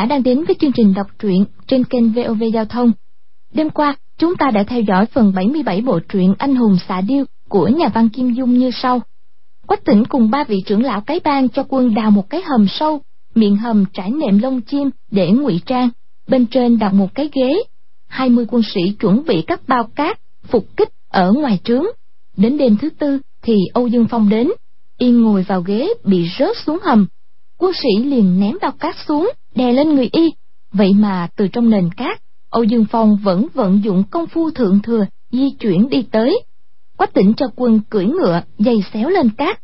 Giả đang đến với chương trình đọc truyện trên kênh VOV Giao thông. Đêm qua, chúng ta đã theo dõi phần 77 bộ truyện Anh hùng xạ điêu của nhà văn Kim Dung như sau. Quách tỉnh cùng ba vị trưởng lão cái bang cho quân đào một cái hầm sâu, miệng hầm trải nệm lông chim để ngụy trang, bên trên đặt một cái ghế. 20 quân sĩ chuẩn bị các bao cát, phục kích ở ngoài trướng. Đến đêm thứ tư thì Âu Dương Phong đến, yên ngồi vào ghế bị rớt xuống hầm. Quân sĩ liền ném bao cát xuống, đè lên người y. Vậy mà từ trong nền cát, Âu Dương Phong vẫn vận dụng công phu thượng thừa, di chuyển đi tới. Quách tỉnh cho quân cưỡi ngựa, dây xéo lên cát.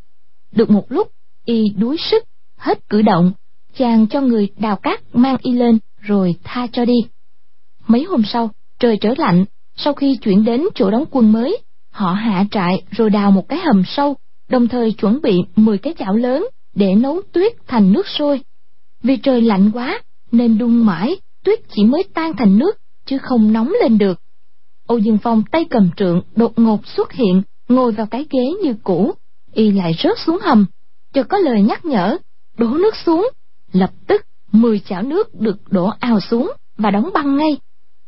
Được một lúc, y đuối sức, hết cử động, chàng cho người đào cát mang y lên, rồi tha cho đi. Mấy hôm sau, trời trở lạnh, sau khi chuyển đến chỗ đóng quân mới, họ hạ trại rồi đào một cái hầm sâu, đồng thời chuẩn bị 10 cái chảo lớn để nấu tuyết thành nước sôi. Vì trời lạnh quá, nên đun mãi, tuyết chỉ mới tan thành nước, chứ không nóng lên được. Âu Dương Phong tay cầm trượng đột ngột xuất hiện, ngồi vào cái ghế như cũ, y lại rớt xuống hầm, cho có lời nhắc nhở, đổ nước xuống. Lập tức, 10 chảo nước được đổ ào xuống và đóng băng ngay.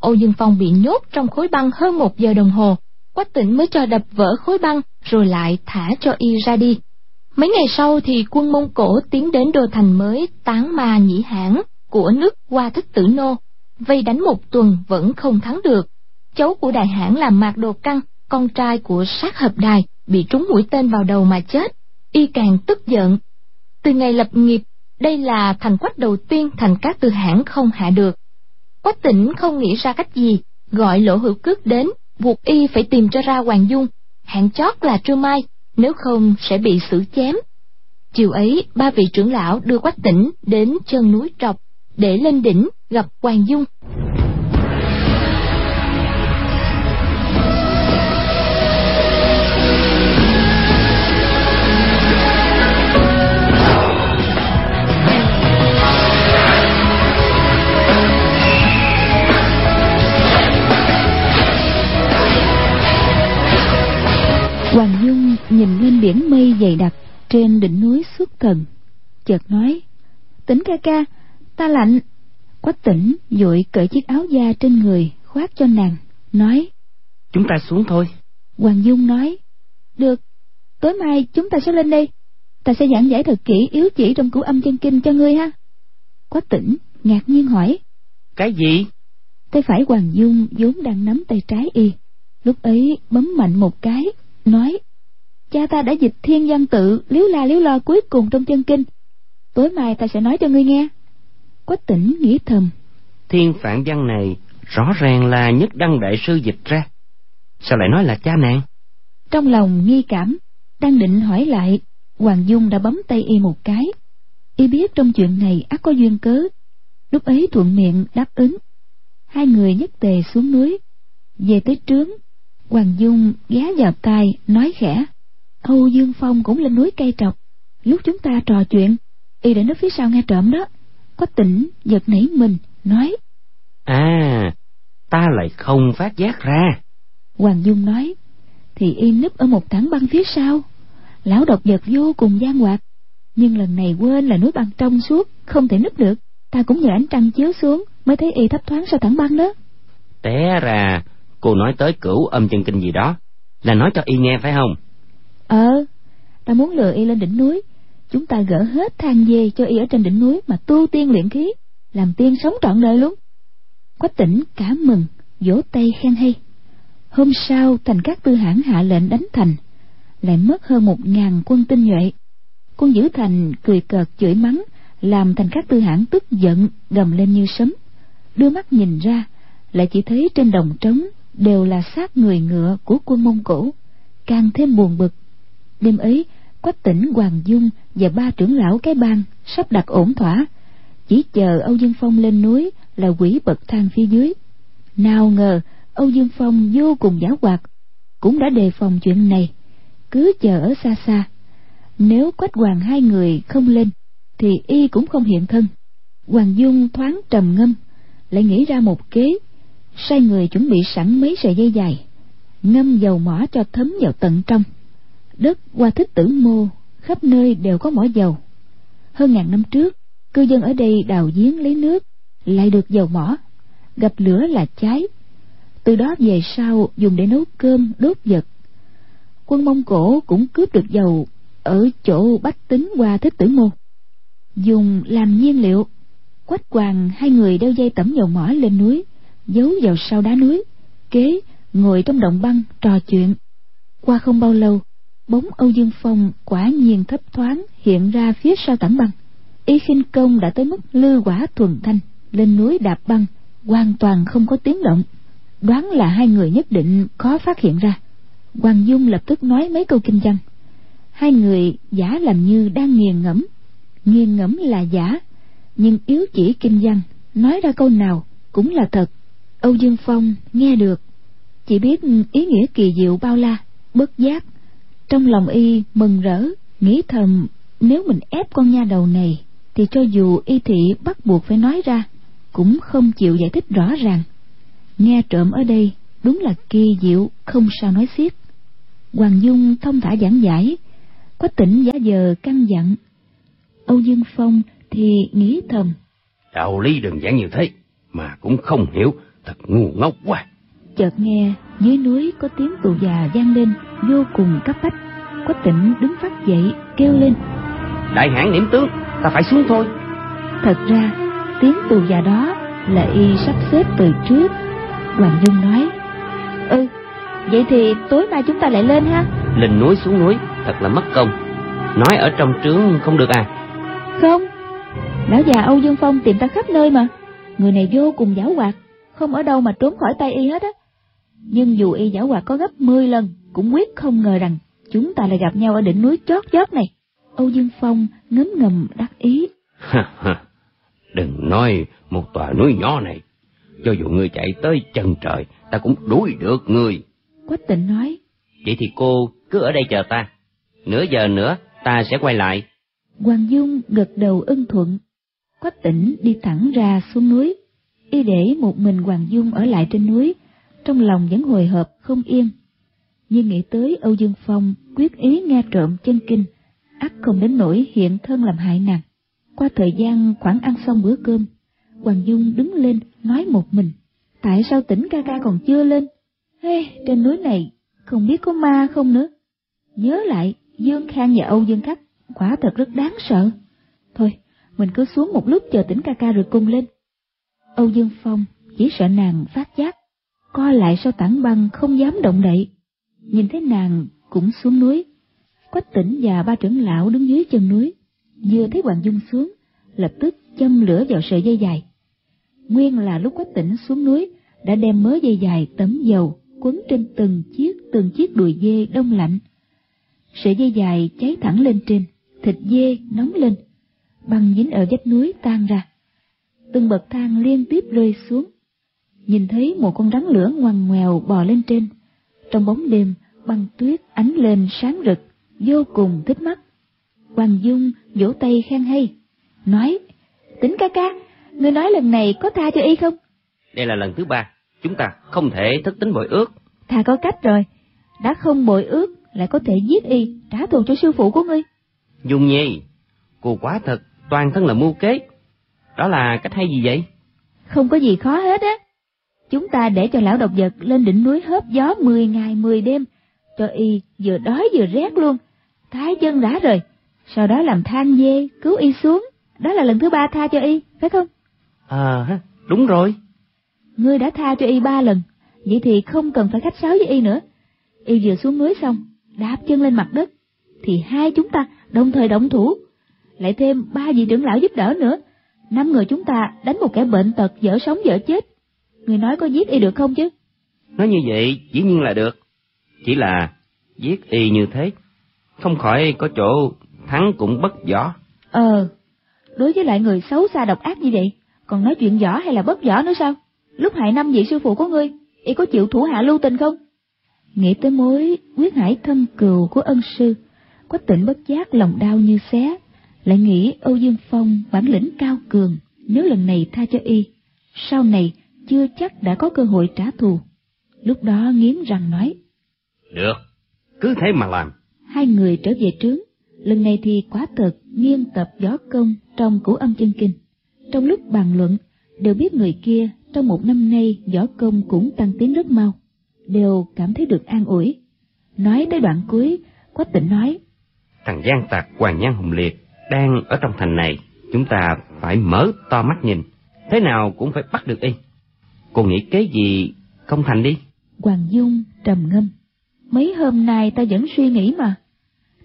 Âu Dương Phong bị nhốt trong khối băng hơn một giờ đồng hồ, Quách tỉnh mới cho đập vỡ khối băng rồi lại thả cho y ra đi. Mấy ngày sau thì quân Mông Cổ tiến đến đô thành mới tán ma nhĩ hãn của nước hoa thích tử nô, vây đánh một tuần vẫn không thắng được. Cháu của đại hãn là Mạc Đồ Căng, con trai của sát hợp đài, bị trúng mũi tên vào đầu mà chết. Y càng tức giận. Từ ngày lập nghiệp, đây là thành quách đầu tiên thành các tư hãn không hạ được. Quách tỉnh không nghĩ ra cách gì, gọi lỗ hữu cước đến, buộc y phải tìm cho ra Hoàng Dung, hạn chót là trưa mai, nếu không sẽ bị xử chém. Chiều ấy, ba vị trưởng lão đưa Quách tỉnh đến chân núi Trọc, để lên đỉnh gặp Hoàng Dung. Dung nhìn lên biển mây dày đặc trên đỉnh núi xuất thần, chợt nói: "Tỉnh ca ca, ta lạnh." Quách Tỉnh vội cởi chiếc áo da trên người khoác cho nàng, nói: "Chúng ta xuống thôi." Hoàng Dung nói: "Được, tối mai chúng ta sẽ lên đây, ta sẽ giảng giải thật kỹ yếu chỉ trong cửu âm chân kinh cho ngươi ha." Quách Tỉnh ngạc nhiên hỏi: "Cái gì?" Tay phải Hoàng Dung vốn đang nắm tay trái y, lúc ấy bấm mạnh một cái nói cha ta đã dịch thiên văn tự liếu la liếu lo cuối cùng trong chân kinh. Tối mai ta sẽ nói cho ngươi nghe. Quách tỉnh nghĩ thầm. Thiên phản văn này rõ ràng là nhất đăng đại sư dịch ra. Sao lại nói là cha nàng? Trong lòng nghi cảm đang định hỏi lại hoàng dung đã bấm tay y một cái. Y biết trong chuyện này ắt có duyên cớ. Lúc ấy thuận miệng đáp ứng. Hai người nhất tề xuống núi. Về tới trướng Hoàng Dung ghé vào tai nói khẽ Âu Dương Phong cũng lên núi cây trọc. Lúc chúng ta trò chuyện Y đã núp phía sau nghe trộm đó. Có tỉnh giật nảy mình nói À Ta lại không phát giác ra. Hoàng Dung nói Thì y núp ở một tảng băng phía sau. Lão độc vật vô cùng gian hoạt Nhưng lần này quên là núi băng trong suốt Không thể núp được. Ta cũng nhờ ánh trăng chiếu xuống Mới thấy y thấp thoáng sau tảng băng đó. Té ra cô nói tới cửu âm chân kinh gì đó là nói cho y nghe phải không ờ ta muốn lừa y lên đỉnh núi. Chúng ta gỡ hết than dê cho y ở trên đỉnh núi mà tu tiên luyện khí, làm tiên sống trọn đời luôn. Quách tỉnh cả mừng, vỗ tay khen hay. Hôm sau, thành các tư hãn hạ lệnh đánh thành, lại mất hơn một ngàn quân tinh nhuệ. Quân giữ thành cười cợt chửi mắng, làm thành các tư hãn tức giận, gầm lên như sấm. Đưa mắt nhìn ra, lại chỉ thấy trên đồng trống đều là xác người ngựa của quân mông cổ, càng thêm buồn bực đêm ấy, quách tỉnh hoàng dung và ba trưởng lão cái bang sắp đặt ổn thỏa. Chỉ chờ âu dương phong lên núi là quỷ bậc thang phía dưới. Nào ngờ, âu dương phong vô cùng giả hoạt, cũng đã đề phòng chuyện này. Cứ chờ ở xa xa. Nếu quách hoàng hai người không lên, thì y cũng không hiện thân. Hoàng dung thoáng trầm ngâm, lại nghĩ ra một kế. Sai người chuẩn bị sẵn mấy sợi dây dài, ngâm dầu mỏ cho thấm vào tận trong đất qua thích tử mô, khắp nơi đều có mỏ dầu. Hơn ngàn năm trước, cư dân ở đây đào giếng lấy nước, lại được dầu mỏ, gặp lửa là cháy. Từ đó về sau dùng để nấu cơm, đốt vật. Quân mông cổ cũng cướp được dầu ở chỗ bách tính qua thích tử môn dùng làm nhiên liệu, quách hoàng hai người đeo dây tẩm dầu mỏ lên núi, giấu vào sau đá núi, kế ngồi trong động băng trò chuyện. Qua không bao lâu bóng âu dương phong quả nhiên thấp thoáng hiện ra phía sau tảng băng. Y khinh công đã tới mức lư quả thuần thanh, lên núi đạp băng, hoàn toàn không có tiếng động. Đoán là hai người nhất định khó phát hiện ra. Hoàng dung lập tức nói mấy câu kinh văn. Hai người giả làm như đang nghiền ngẫm. Nghiền ngẫm là giả, nhưng yếu chỉ kinh văn, nói ra câu nào cũng là thật. Âu dương phong nghe được. Chỉ biết ý nghĩa kỳ diệu bao la, bất giác trong lòng y mừng rỡ, nghĩ thầm, nếu mình ép con nha đầu này, thì cho dù y thị bắt buộc phải nói ra, cũng không chịu giải thích rõ ràng. Nghe trộm ở đây, đúng là kỳ diệu, không sao nói xiết. Hoàng dung thông thả giảng giải quách tỉnh giả giờ căn dặn. Âu dương phong thì nghĩ thầm. Đạo lý đơn giản như thế, mà cũng không hiểu, thật ngu ngốc quá chợt nghe dưới núi có tiếng tù già vang lên vô cùng cấp bách. Quách tỉnh đứng phát dậy kêu lên. Đại hãn niệm tướng ta phải xuống thôi. Thật ra tiếng tù già đó là y sắp xếp từ trước. Hoàng dung nói ừ vậy thì tối mai chúng ta lại lên ha. Lên núi xuống núi thật là mất công. Nói ở trong trướng không được à? Không lão già âu dương phong tìm ta khắp nơi mà. Người này vô cùng giảo hoạt không ở đâu mà trốn khỏi tay y hết á nhưng dù y giảo hoạt có gấp 10 lần cũng quyết không ngờ rằng chúng ta lại gặp nhau ở đỉnh núi chót chót này. Âu dương phong ngấm ngầm đắc ý. Đừng nói một tòa núi nhỏ này. Cho dù ngươi chạy tới chân trời ta cũng đuổi được ngươi. Quách tịnh nói vậy thì cô cứ ở đây chờ ta. Nửa giờ nữa ta sẽ quay lại. Hoàng dung gật đầu ưng thuận. Quách tỉnh đi thẳng ra xuống núi. Y để một mình hoàng dung ở lại trên núi trong lòng vẫn hồi hộp không yên. Nhưng nghĩ tới âu dương phong quyết ý nghe trộm chân kinh ắt không đến nỗi hiện thân làm hại nàng. Qua thời gian khoảng ăn xong bữa cơm hoàng dung đứng lên nói một mình tại sao tỉnh ca ca còn chưa lên? Hey, trên núi này không biết có ma không nữa. Nhớ lại dương khang và âu dương khắc quả thật rất đáng sợ. Thôi mình cứ xuống một lúc chờ tỉnh ca ca rồi cùng lên. Âu dương phong chỉ sợ nàng phát giác co lại sau tảng băng không dám động đậy. Nhìn thấy nàng cũng xuống núi. Quách tỉnh và ba trưởng lão đứng dưới chân núi. Vừa thấy hoàng dung xuống, lập tức châm lửa vào sợi dây dài. Nguyên là lúc quách tỉnh xuống núi, đã đem mớ dây dài, tấm dầu, quấn trên từng chiếc từng chiếc đùi dê đông lạnh. Sợi dây dài cháy thẳng lên trên, thịt dê nóng lên. Băng dính ở vách núi tan ra. Từng bậc thang liên tiếp rơi xuống nhìn thấy một con rắn lửa ngoằn ngoèo bò lên trên trong bóng đêm băng tuyết ánh lên sáng rực vô cùng thích mắt. Hoàng dung vỗ tay khen hay nói tính ca ca ngươi nói lần này có tha cho y không? Đây là lần thứ ba chúng ta không thể thất tính bội ước. Thà có cách rồi đã không bội ước lại có thể giết y trả thù cho sư phụ của ngươi. Dung nhi cô quá thật toàn thân là mưu kế. Đó là cách hay gì vậy? Không có gì khó hết á chúng ta để cho lão độc vật lên đỉnh núi hớp gió mười ngày mười đêm cho y vừa đói vừa rét luôn. Thái chân rã rời sau đó làm than dê cứu y xuống. Đó là lần thứ ba tha cho y phải không? À đúng rồi. Ngươi đã tha cho y ba lần vậy thì không cần phải khách sáo với y nữa. Y vừa xuống núi xong đạp chân lên mặt đất thì hai chúng ta đồng thời động thủ. Lại thêm ba vị trưởng lão giúp đỡ nữa. Năm người chúng ta đánh một kẻ bệnh tật dở sống dở chết người nói có giết y được không chứ? Nói như vậy dĩ nhiên là được. Chỉ là giết y như thế không khỏi có chỗ thắng cũng bất võ. Ờ đối với lại người xấu xa độc ác như vậy còn nói chuyện võ hay là bất võ nữa sao? Lúc hại năm vị sư phụ của ngươi y có chịu thủ hạ lưu tình không? Nghĩ tới mối quyết hải thâm cừu của ân sư quách tịnh bất giác lòng đau như xé lại nghĩ âu dương phong bản lĩnh cao cường nếu lần này tha cho y sau này chưa chắc đã có cơ hội trả thù lúc đó nghiến răng nói được cứ thế mà làm hai người trở về trướng lần này thì quá thật nghiêng tập võ công trong cửu âm chân kinh. Trong lúc bàn luận, đều biết người kia trong một năm nay võ công cũng tăng tiến rất mau, đều cảm thấy được an ủi. Nói tới đoạn cuối, Quách Tịnh nói, Thằng gian tặc Hoàng Nhan Hùng Liệt đang ở trong thành này, chúng ta phải mở to mắt nhìn, thế nào cũng phải bắt được y. Cô nghĩ kế gì không thành đi? Hoàng Dung trầm ngâm. Mấy hôm nay ta vẫn suy nghĩ mà.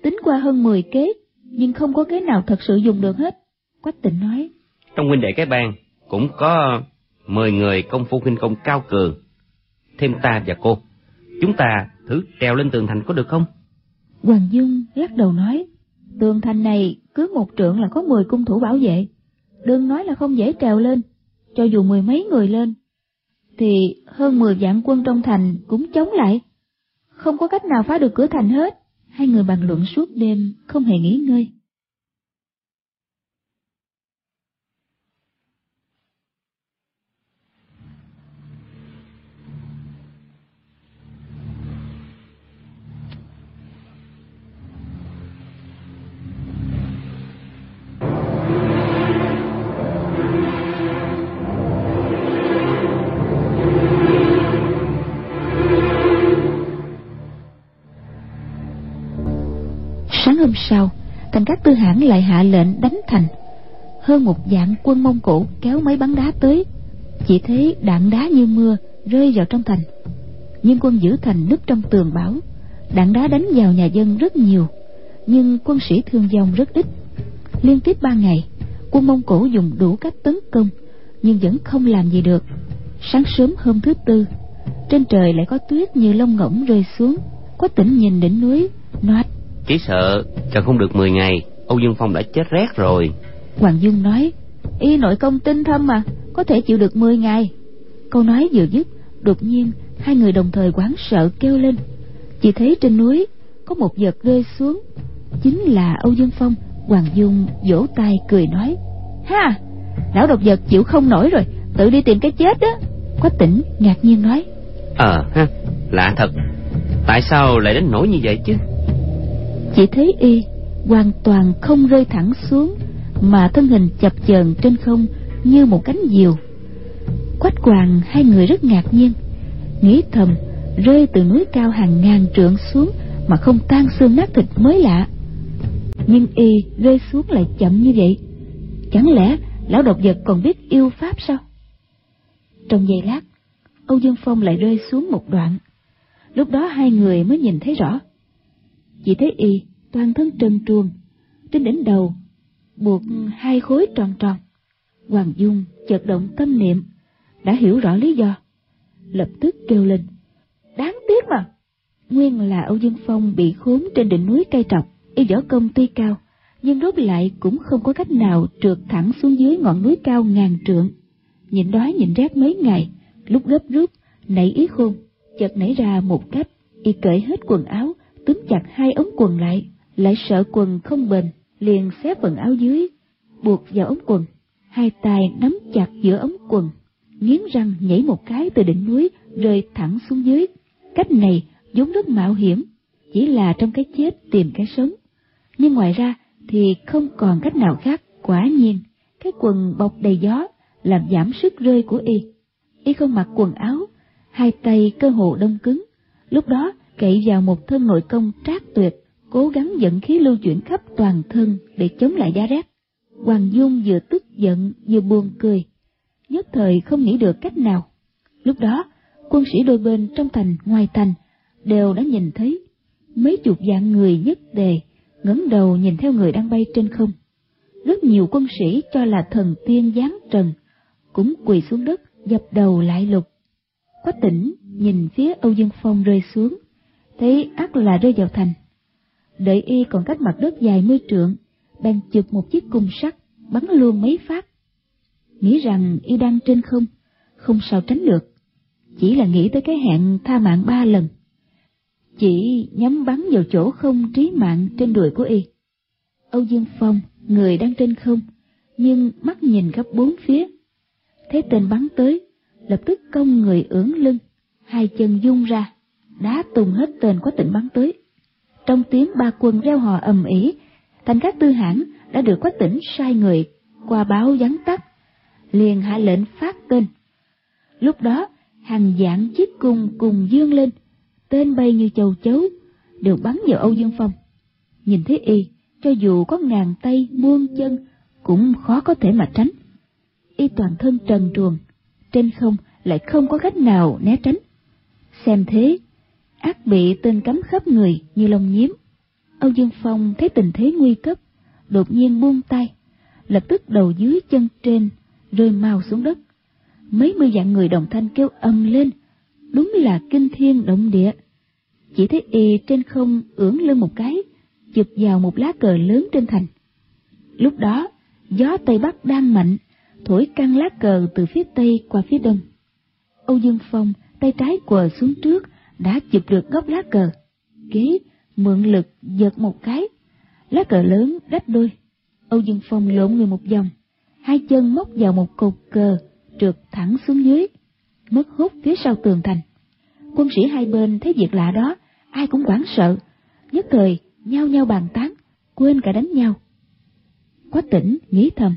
Tính qua hơn 10 kế, nhưng không có kế nào thật sự dùng được hết. Quách tịnh nói. Trong huynh đệ cái bang cũng có 10 người công phu kinh công cao cường. Thêm ta và cô. Chúng ta thử trèo lên tường thành có được không? Hoàng Dung lắc đầu nói. Tường thành này cứ một trượng là có 10 cung thủ bảo vệ. Đừng nói là không dễ trèo lên. Cho dù mười mấy người lên, thì hơn 10 vạn quân trong thành cũng chống lại. Không có cách nào phá được cửa thành hết. Hai người bàn luận suốt đêm, không hề nghỉ ngơi. Sáng hôm sau, thành các tư hãn lại hạ lệnh đánh thành. Hơn một vạn quân Mông Cổ kéo mấy bắn đá tới, chỉ thấy đạn đá như mưa rơi vào trong thành. Nhưng quân giữ thành núp trong tường bảo, đạn đá đánh vào nhà dân rất nhiều, nhưng quân sĩ thương vong rất ít. Liên tiếp ba ngày, quân Mông Cổ dùng đủ cách tấn công, nhưng vẫn không làm gì được. Sáng sớm hôm thứ tư, trên trời lại có tuyết như lông ngỗng rơi xuống. có tỉnh nhìn đỉnh núi, nói chỉ sợ chờ không được 10 ngày, Âu Dương Phong đã chết rét rồi. Hoàng Dung nói, y nội công tinh thâm mà, có thể chịu được 10 ngày. Câu nói vừa dứt, đột nhiên hai người đồng thời quán sợ kêu lên. Chỉ thấy trên núi có một vật rơi xuống, chính là Âu Dương Phong. Hoàng Dung vỗ tay cười nói, ha, lão độc vật chịu không nổi rồi, tự đi tìm cái chết đó. Quách tỉnh ngạc nhiên nói, Ờ ha, lạ thật. Tại sao lại đến nỗi như vậy chứ? Chỉ thấy y hoàn toàn không rơi thẳng xuống, mà thân hình chập chờn trên không như một cánh diều. Quách hoàng, hai người rất ngạc nhiên, nghĩ thầm rơi từ núi cao hàng ngàn trượng xuống mà không tan xương nát thịt mới lạ. Nhưng y rơi xuống lại chậm như vậy. Chẳng lẽ lão độc vật còn biết yêu pháp sao? Trong giây lát, âu dương phong lại rơi xuống một đoạn. Lúc đó hai người mới nhìn thấy rõ chỉ thấy y toàn thân trần truồng trên đỉnh đầu, buộc hai khối tròn tròn. Hoàng dung chợt động tâm niệm, đã hiểu rõ lý do, lập tức kêu lên, đáng tiếc mà, nguyên là âu dương phong bị khốn trên đỉnh núi cây trọc, y võ công tuy cao, nhưng rốt lại cũng không có cách nào trượt thẳng xuống dưới ngọn núi cao ngàn trượng. Nhịn đói nhịn rét mấy ngày, lúc gấp rút, nảy ý khôn, chợt nảy ra một cách y cởi hết quần áo túm chặt hai ống quần lại lại sợ quần không bền, liền xé phần áo dưới, buộc vào ống quần. Hai tay nắm chặt giữa ống quần, nghiến răng nhảy một cái từ đỉnh núi, rơi thẳng xuống dưới. Cách này vốn rất mạo hiểm, chỉ là trong cái chết tìm cái sống. Nhưng ngoài ra thì không còn cách nào khác, quả nhiên, cái quần bọc đầy gió, làm giảm sức rơi của y. Y không mặc quần áo, hai tay cơ hồ đông cứng. Lúc đó cậy vào một thân nội công trác tuyệt, cố gắng dẫn khí lưu chuyển khắp toàn thân để chống lại giá rét hoàng dung vừa tức giận, vừa buồn cười. Nhất thời không nghĩ được cách nào. Lúc đó, quân sĩ đôi bên trong thành, ngoài thành đều đã nhìn thấy mấy chục vạn người nhất đề ngẩng đầu nhìn theo người đang bay trên không. Rất nhiều quân sĩ cho là thần tiên giáng trần cũng quỳ xuống đất, dập đầu lại lục. Quách tỉnh nhìn phía âu dương phong rơi xuống thấy ắt là rơi vào thành. Đợi y còn cách mặt đất dài mươi trượng, bèn chụp một chiếc cung sắt, bắn luôn mấy phát. Nghĩ rằng y đang trên không không sao tránh được. Chỉ là nghĩ tới cái hẹn tha mạng ba lần. Chỉ nhắm bắn vào chỗ không trí mạng trên đùi của y. Âu dương phong, người đang trên không, nhưng mắt nhìn khắp bốn phía. Thấy tên bắn tới, lập tức cong người ưỡn lưng, hai chân dung ra đá tung hết tên có tỉnh bắn tới trong tiếng ba quân reo hò ầm ĩ, thành các tư hãn đã được quách tỉnh sai người qua báo vắn tắt, liền hạ lệnh phát tên. Lúc đó, hàng dạng chiếc cung cùng dương lên, tên bay như châu chấu, đều bắn vào âu dương phong. Nhìn thấy y, cho dù có ngàn tay, muôn chân, cũng khó có thể mà tránh. Y toàn thân trần truồng, trên không lại không có cách nào né tránh. Xem thế ác bị tên cắm khắp người như lông nhiếm. Âu dương phong thấy tình thế nguy cấp, đột nhiên buông tay, lập tức đầu dưới chân trên rơi mau xuống đất. Mấy mươi dạng người đồng thanh kêu ầm lên, đúng là kinh thiên động địa. Chỉ thấy y trên không ưỡn lên một cái, chụp vào một lá cờ lớn trên thành. Lúc đó, gió tây bắc đang mạnh, thổi căng lá cờ từ phía tây qua phía đông. Âu dương phong tay trái quờ xuống trước đã chụp được góc lá cờ. Kế mượn lực giật một cái, lá cờ lớn rách đôi. Âu dương phong lộn người một vòng, hai chân móc vào một cột cờ trượt thẳng xuống dưới, mất hút phía sau tường thành. Quân sĩ hai bên thấy việc lạ đó, ai cũng hoảng sợ. Nhất thời, nhao nhao bàn tán, quên cả đánh nhau. Quách tỉnh, nghĩ thầm.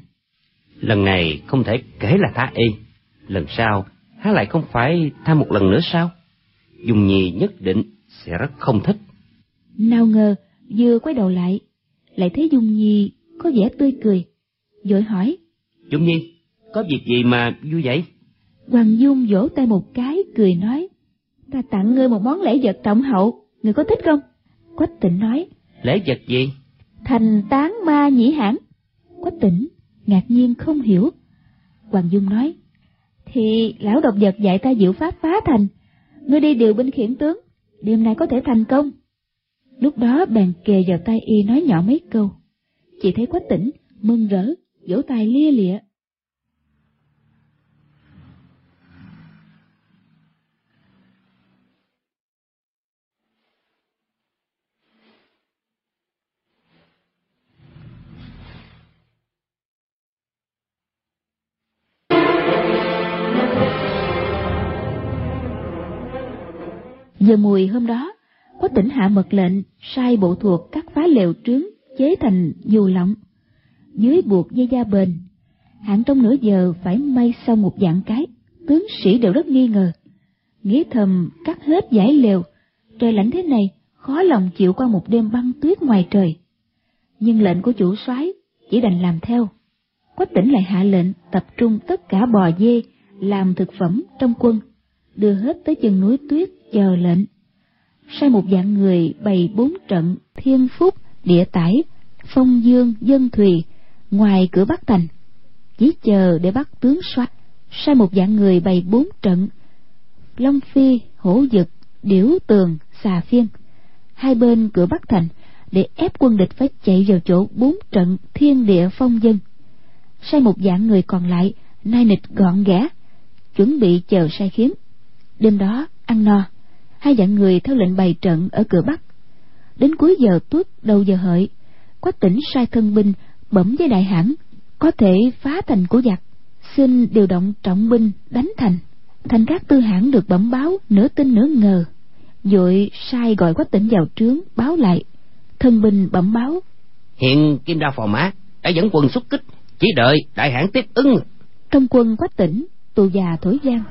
Lần này không thể kể là tha y lần sau há lại không phải tha một lần nữa sao? Dung nhi nhất định sẽ rất không thích. Nào ngờ vừa quay đầu lại lại thấy dung nhi có vẻ tươi cười vội hỏi. Dung nhi có việc gì mà vui vậy? Hoàng dung vỗ tay một cái cười nói ta tặng ngươi một món lễ vật trọng hậu người có thích không? Quách tịnh nói lễ vật gì? Thành tán ma nhĩ hãn quách tịnh ngạc nhiên không hiểu. Hoàng dung nói thì lão độc vật dạy ta diệu pháp phá thành ngươi đi điều binh khiển tướng đêm nay có thể thành công. Lúc đó bèn kề vào tay y nói nhỏ mấy câu. Chỉ thấy quách tỉnh mừng rỡ, vỗ tay lia lịa. Giờ mùi hôm đó, có tỉnh hạ mật lệnh sai bộ thuộc các phá lều trướng chế thành dù lọng. Dưới buộc dây da bền, hạng trong nửa giờ phải may sau một dạng cái, tướng sĩ đều rất nghi ngờ. Nghĩ thầm cắt hết giải lều, trời lạnh thế này, khó lòng chịu qua một đêm băng tuyết ngoài trời. Nhưng lệnh của chủ soái chỉ đành làm theo. Quách tỉnh lại hạ lệnh tập trung tất cả bò dê làm thực phẩm trong quân, đưa hết tới chân núi tuyết chờ lệnh. Sai một dạng người bày bốn trận thiên phúc, địa tải, phong dương, dân thùy, ngoài cửa Bắc Thành. Chỉ chờ để bắt tướng soát. Sai một dạng người bày bốn trận, Long Phi, Hổ Dực, Điểu Tường, Xà Phiên. Hai bên cửa Bắc Thành để ép quân địch phải chạy vào chỗ bốn trận thiên địa phong dân. Sai một dạng người còn lại, nai nịch gọn ghẽ, chuẩn bị chờ sai khiến. Đêm đó, ăn no hai dạng người theo lệnh bày trận ở cửa bắc. Đến cuối giờ tuất đầu giờ hợi quách tỉnh sai thân binh bẩm với đại hãn có thể phá thành của giặc xin điều động trọng binh đánh thành. Thành các tư hãn được bẩm báo nửa tin nửa ngờ. Vội sai gọi quách tỉnh vào trướng báo lại. Thân binh bẩm báo hiện kim đao phò mã đã dẫn quân xuất kích chỉ đợi đại hãn tiếp ứng. Trong quân quách tỉnh tù già thổi giang.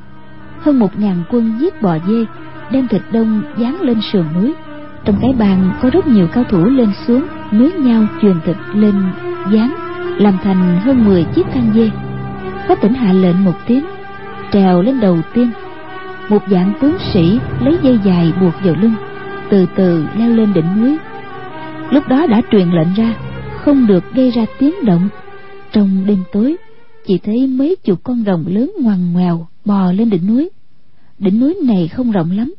Hơn một ngàn quân giết bò dê đem thịt đông dán lên sườn núi. Trong cái bàn có rất nhiều cao thủ lên xuống nối nhau truyền thịt lên dán, làm thành hơn 10 chiếc thang dê. Có tỉnh hạ lệnh một tiếng, trèo lên đầu tiên. Một dạng tướng sĩ lấy dây dài buộc vào lưng, từ từ leo lên đỉnh núi. Lúc đó đã truyền lệnh ra, không được gây ra tiếng động. Trong đêm tối, chỉ thấy mấy chục con rồng lớn ngoằn ngoèo bò lên đỉnh núi đỉnh núi này không rộng lắm.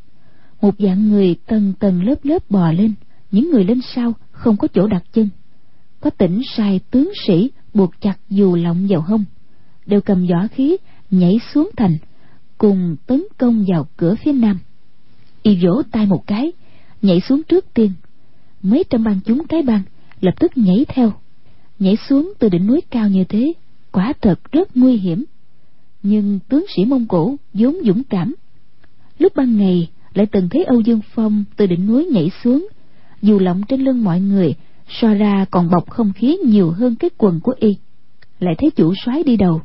Một dạng người tầng tầng lớp lớp bò lên. Những người lên sau không có chỗ đặt chân. Có tỉnh sai tướng sĩ buộc chặt dù lọng vào hông. Đều cầm võ khí, nhảy xuống thành, cùng tấn công vào cửa phía nam. Y vỗ tay một cái, nhảy xuống trước tiên. Mấy trăm bang chúng cái bang lập tức nhảy theo. Nhảy xuống từ đỉnh núi cao như thế, quả thật rất nguy hiểm. Nhưng tướng sĩ mông cổ vốn dũng cảm lúc ban ngày, lại từng thấy âu dương phong từ đỉnh núi nhảy xuống. Dù lọng trên lưng mọi người, so ra còn bọc không khí nhiều hơn cái quần của y. Lại thấy chủ soái đi đầu.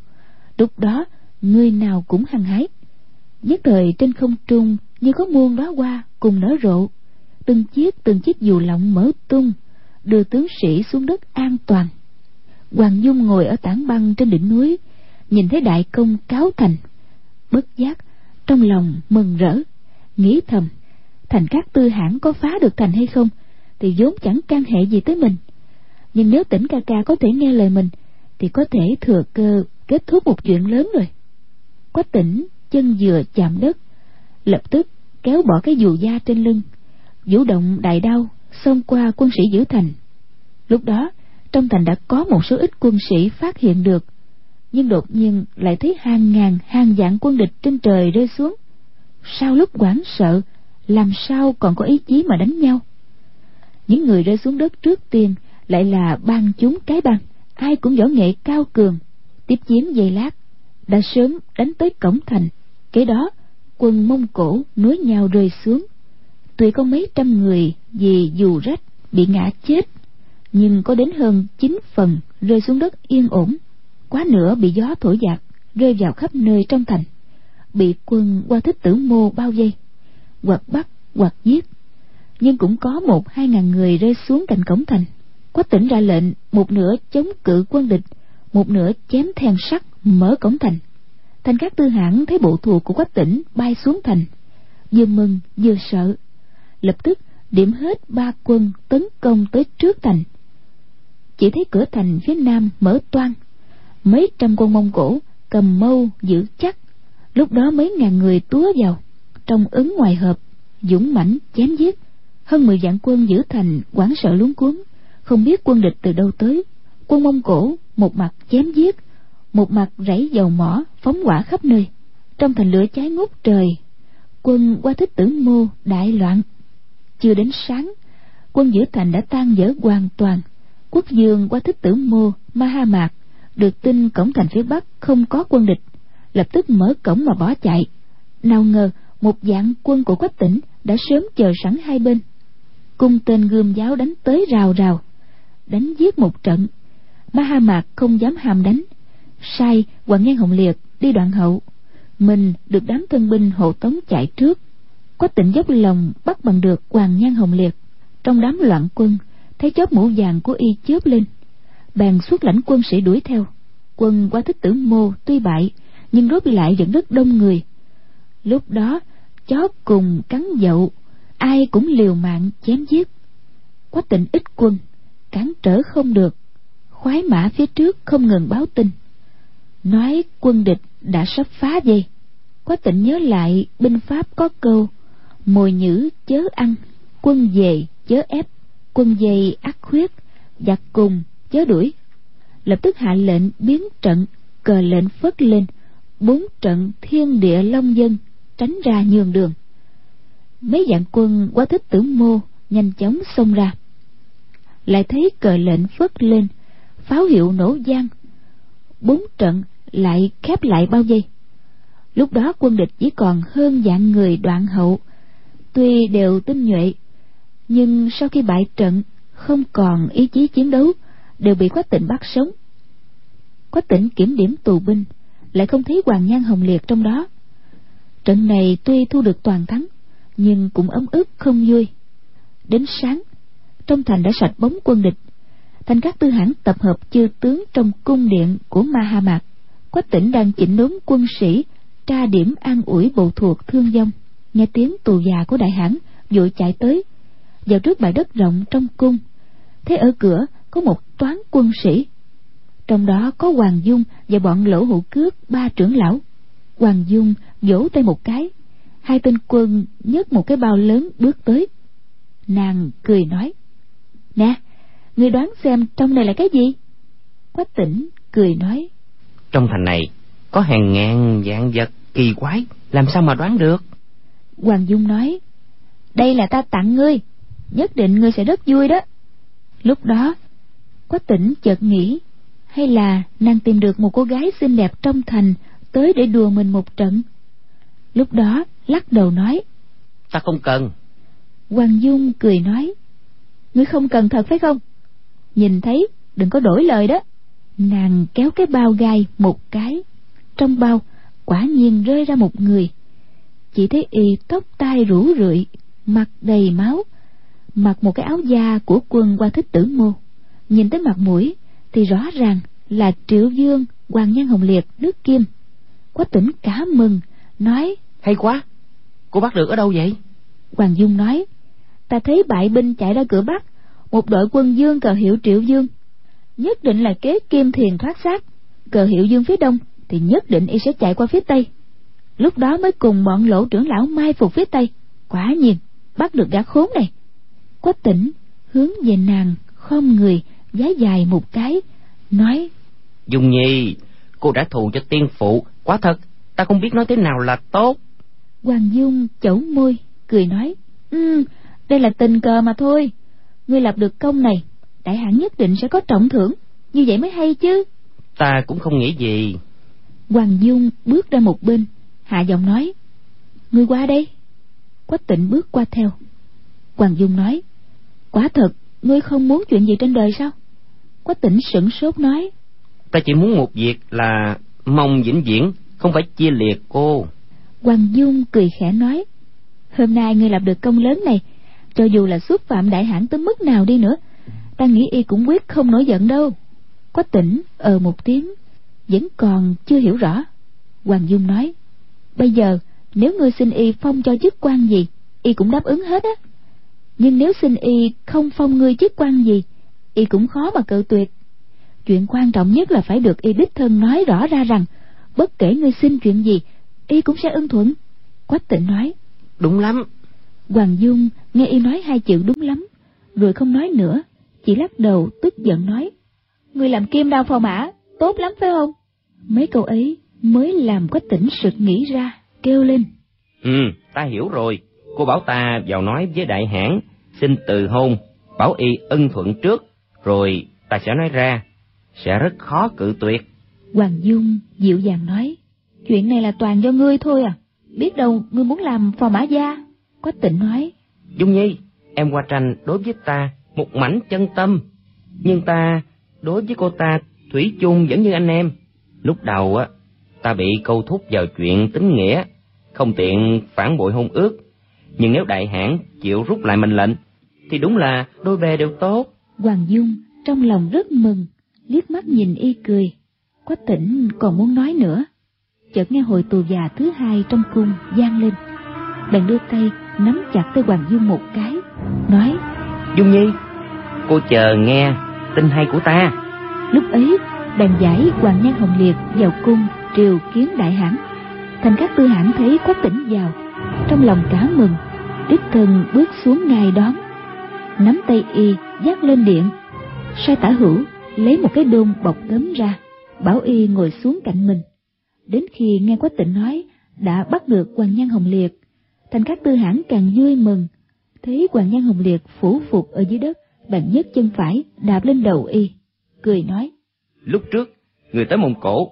Lúc đó, người nào cũng hăng hái. Nhất thời trên không trung như có muôn đóa hoa cùng nở rộ. Từng chiếc từng chiếc dù lọng mở tung, đưa tướng sĩ xuống đất an toàn. Hoàng dung ngồi ở tảng băng trên đỉnh núi, nhìn thấy đại công cáo thành. Bất giác trong lòng mừng rỡ, nghĩ thầm, thành các tư hãn có phá được thành hay không thì vốn chẳng can hệ gì tới mình. Nhưng nếu tỉnh ca ca có thể nghe lời mình thì có thể thừa cơ kết thúc một chuyện lớn rồi. Quách tỉnh chân vừa chạm đất, lập tức kéo bỏ cái dù da trên lưng, vũ động đại đao xông qua quân sĩ giữ thành. Lúc đó, trong thành đã có một số ít quân sĩ phát hiện được nhưng đột nhiên lại thấy hàng ngàn, hàng vạn quân địch trên trời rơi xuống. Sau lúc hoảng sợ, làm sao còn có ý chí mà đánh nhau? Những người rơi xuống đất trước tiên lại là ban chúng cái băng ai cũng võ nghệ cao cường, tiếp chiến giây lát, đã sớm đánh tới cổng thành. Kế đó, quân mông cổ nối nhau rơi xuống. Tuy có mấy trăm người vì dù rách bị ngã chết, nhưng có đến hơn chín phần rơi xuống đất yên ổn quá nữa bị gió thổi giạt rơi vào khắp nơi trong thành. Bị quân qua thích tử mô bao vây, hoặc bắt, hoặc giết. Nhưng cũng có một hai ngàn người rơi xuống cạnh cổng thành. Quách tỉnh ra lệnh một nửa chống cự quân địch, một nửa chém then sắt mở cổng thành. Thành các tư hãn thấy bộ thuộc của quách tỉnh bay xuống thành, vừa mừng, vừa sợ. Lập tức, điểm hết ba quân tấn công tới trước thành. Chỉ thấy cửa thành phía nam mở toang mấy trăm quân mông cổ cầm mâu giữ chắc. Lúc đó mấy ngàn người túa vào, trong ứng ngoài hợp dũng mãnh chém giết. Hơn mười vạn quân giữ thành hoảng sợ luống cuống, không biết quân địch từ đâu tới. Quân mông cổ một mặt chém giết, một mặt rảy dầu mỏ phóng hỏa khắp nơi. Trong thành lửa cháy ngút trời, quân qua thích tử mô đại loạn. Chưa đến sáng, quân giữ thành đã tan vỡ hoàn toàn. Quốc dương qua thích tử mô ma ha mạc được tin cổng thành phía bắc không có quân địch, lập tức mở cổng mà bỏ chạy. Nào ngờ, một dạng quân của quách tỉnh đã sớm chờ sẵn hai bên. Cung tên gươm giáo đánh tới rào rào, đánh giết một trận. Ma ha mạc không dám hàm đánh. Sai hoàng nhan hồng liệt đi đoạn hậu. Mình được đám thân binh hộ tống chạy trước. Quách tỉnh dốc lòng bắt bằng được hoàng nhan hồng liệt. Trong đám loạn quân, thấy chóp mũ vàng của y chớp lên bèn xuất lãnh quân sĩ đuổi theo. Quân qua thích tử mô, tuy bại, nhưng rốt lại vẫn rất đông người. Lúc đó, chó cùng cắn dậu, ai cũng liều mạng chém giết. Quách tịnh ít quân, cản trở không được. Khoái mã phía trước không ngừng báo tin. Nói quân địch đã sắp phá dây. Quách tịnh nhớ lại binh pháp có câu, mồi nhữ chớ ăn, quân về chớ ép, quân dây ác khuyết, giặc cùng chớ đuổi. Lập tức hạ lệnh biến trận, cờ lệnh phất lên, bốn trận thiên địa long dân tránh ra nhường đường. Mấy dạng quân quá thích tử mô nhanh chóng xông ra. Lại thấy cờ lệnh phất lên, pháo hiệu nổ giang bốn trận lại khép lại bao giây. Lúc đó quân địch chỉ còn hơn dạng người đoạn hậu, tuy đều tinh nhuệ, nhưng sau khi bại trận, không còn ý chí chiến đấu đều bị quách tịnh bắt sống. Quách tịnh kiểm điểm tù binh, lại không thấy hoàng nhan hồng liệt trong đó. Trận này tuy thu được toàn thắng, nhưng cũng ấm ức không vui. Đến sáng, trong thành đã sạch bóng quân địch. Thành các tư hãn tập hợp chư tướng trong cung điện của ma ha mạc quách tỉnh đang chỉnh đốn quân sĩ, tra điểm an ủi bộ thuộc thương vong. Nghe tiếng tù già của đại hãn vội chạy tới. Vào trước bãi đất rộng trong cung thấy ở cửa có một toán quân sĩ. Trong đó có hoàng dung và bọn lỗ hữu cướp ba trưởng lão. Hoàng dung vỗ tay một cái. Hai tên quân nhấc một cái bao lớn bước tới. Nàng cười nói nè ngươi đoán xem trong này là cái gì? Quách tỉnh cười nói trong thành này có hàng ngàn dạng vật kỳ quái làm sao mà đoán được? Hoàng dung nói đây là ta tặng ngươi nhất định ngươi sẽ rất vui đó. Lúc đó quách tỉnh chợt nghĩ hay là nàng tìm được một cô gái xinh đẹp trong thành tới để đùa mình một trận? Lúc đó lắc đầu nói ta không cần. Hoàng dung cười nói ngươi không cần thật phải không? Nhìn thấy đừng có đổi lời đó. Nàng kéo cái bao gai một cái. Trong bao quả nhiên rơi ra một người. Chỉ thấy y tóc tai rủ rượi mặt đầy máu mặc một cái áo da của quân qua thích tử mô nhìn tới mặt mũi thì rõ ràng là triệu dương hoàng nhân hồng liệt nước kim. Quách tỉnh cả mừng nói hay quá cô bắt được ở đâu vậy? Hoàng dung nói ta thấy bại binh chạy ra cửa bắc một đội quân dương cờ hiệu triệu dương. Nhất định là kế kim thiền thoát xác cờ hiệu dương phía đông thì nhất định y sẽ chạy qua phía tây. Lúc đó mới cùng bọn lỗ trưởng lão mai phục phía tây. Quả nhiên bắt được gã khốn này. Quách tỉnh hướng về nàng khom người giá dài một cái nói dung nhi cô đã thù cho tiên phụ. Quá thật ta không biết nói thế nào là tốt. Hoàng dung chẩu môi cười nói ừ đây là tình cờ mà thôi. Ngươi lập được công này đại hãn nhất định sẽ có trọng thưởng. Như vậy mới hay chứ. Ta cũng không nghĩ gì. Hoàng dung bước ra một bên hạ giọng nói ngươi qua đây. Quách tịnh bước qua theo. Hoàng dung nói quả thật ngươi không muốn chuyện gì trên đời sao quách tịnh sửng sốt nói ta chỉ muốn một việc là mong vĩnh viễn không phải chia liệt cô. Hoàng dung cười khẽ nói hôm nay ngươi làm được công lớn này cho dù là xúc phạm đại hãn tới mức nào đi nữa ta nghĩ y cũng quyết không nổi giận đâu. Quách tỉnh ờ một tiếng vẫn còn chưa hiểu rõ. Hoàng dung nói bây giờ nếu ngươi xin y phong cho chức quan gì y cũng đáp ứng hết á. Nhưng nếu xin y không phong ngươi chức quan gì y cũng khó mà cự tuyệt. Chuyện quan trọng nhất là phải được y đích thân nói rõ ra rằng bất kể ngươi xin chuyện gì y cũng sẽ ưng thuận. Quách tịnh nói đúng lắm. Hoàng dung nghe y nói hai chữ đúng lắm rồi không nói nữa chỉ lắc đầu tức giận nói ngươi làm kim đao phò mã tốt lắm phải không? Mấy câu ấy mới làm quách tỉnh sực nghĩ ra kêu lên ừ ta hiểu rồi. Cô bảo ta vào nói với đại hãn xin từ hôn bảo y ân thuận trước rồi ta sẽ nói ra sẽ rất khó cự tuyệt. Hoàng dung dịu dàng nói chuyện này là toàn do ngươi thôi à? Biết đâu ngươi muốn làm phò mã gia? Quách tịnh nói dung nhi em qua tranh đối với ta một mảnh chân tâm nhưng ta đối với cô ta thủy chung vẫn như anh em. Lúc đầu á ta bị câu thúc vào chuyện tính nghĩa không tiện phản bội hôn ước. Nhưng nếu đại hãn chịu rút lại mệnh lệnh thì đúng là đôi bè đều tốt hoàng dung trong lòng rất mừng liếc mắt nhìn y cười. Quách tỉnh còn muốn nói nữa. Chợt nghe hồi tù già thứ hai trong cung vang lên. Bèn đưa tay nắm chặt tay hoàng dung một cái nói dung nhi cô chờ nghe tin hay của ta. Lúc ấy bèn giải hoàng nhan hồng liệt vào cung triều kiến đại hãn. Thành các tư hãn thấy quách tỉnh vào trong lòng cả mừng đích thân bước xuống ngài đón nắm tay y dắt lên điện. Sai tả hữu lấy một cái đôn bọc gấm ra bảo y ngồi xuống cạnh mình. Đến khi nghe quách tịnh nói đã bắt được hoàng nhan hồng liệt thành các tư hãn càng vui mừng. Thấy hoàng nhan hồng liệt phủ phục ở dưới đất bạn nhấc chân phải đạp lên đầu y cười nói. Lúc trước người tới mông cổ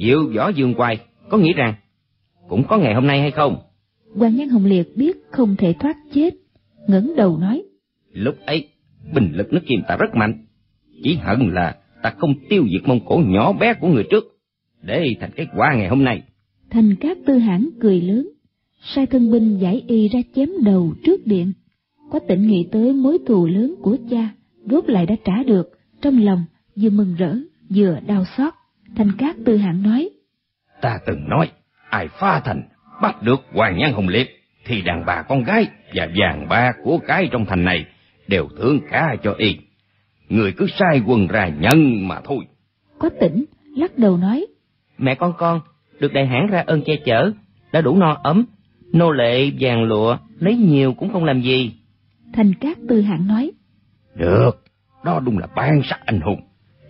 diệu võ dương quay có nghĩ rằng cũng có ngày hôm nay hay không? Hoàng nhan hồng liệt biết không thể thoát chết ngẩng đầu nói lúc ấy bình lực nước kim ta rất mạnh. Chỉ hận là ta không tiêu diệt mông cổ nhỏ bé của người trước. Để thành cái quả ngày hôm nay. Thành các tư hãn cười lớn. Sai thân binh giải y ra chém đầu trước điện. Có tỉnh nghĩ tới mối thù lớn của cha rốt lại đã trả được. Trong lòng vừa mừng rỡ vừa đau xót. Thành cát tư hãn nói ta từng nói ai pha thành bắt được hoàng nhan hồng liệt thì đàn bà con gái và vàng ba của cái trong thành này đều thương cả cho y. Người cứ sai quân ra nhân mà thôi. Có tỉnh lắc đầu nói. Mẹ con con được đại hãn ra ơn che chở đã đủ no ấm nô lệ vàng lụa lấy nhiều cũng không làm gì. Thành cát tư hãn nói. Được đó đúng là ban sắc anh hùng.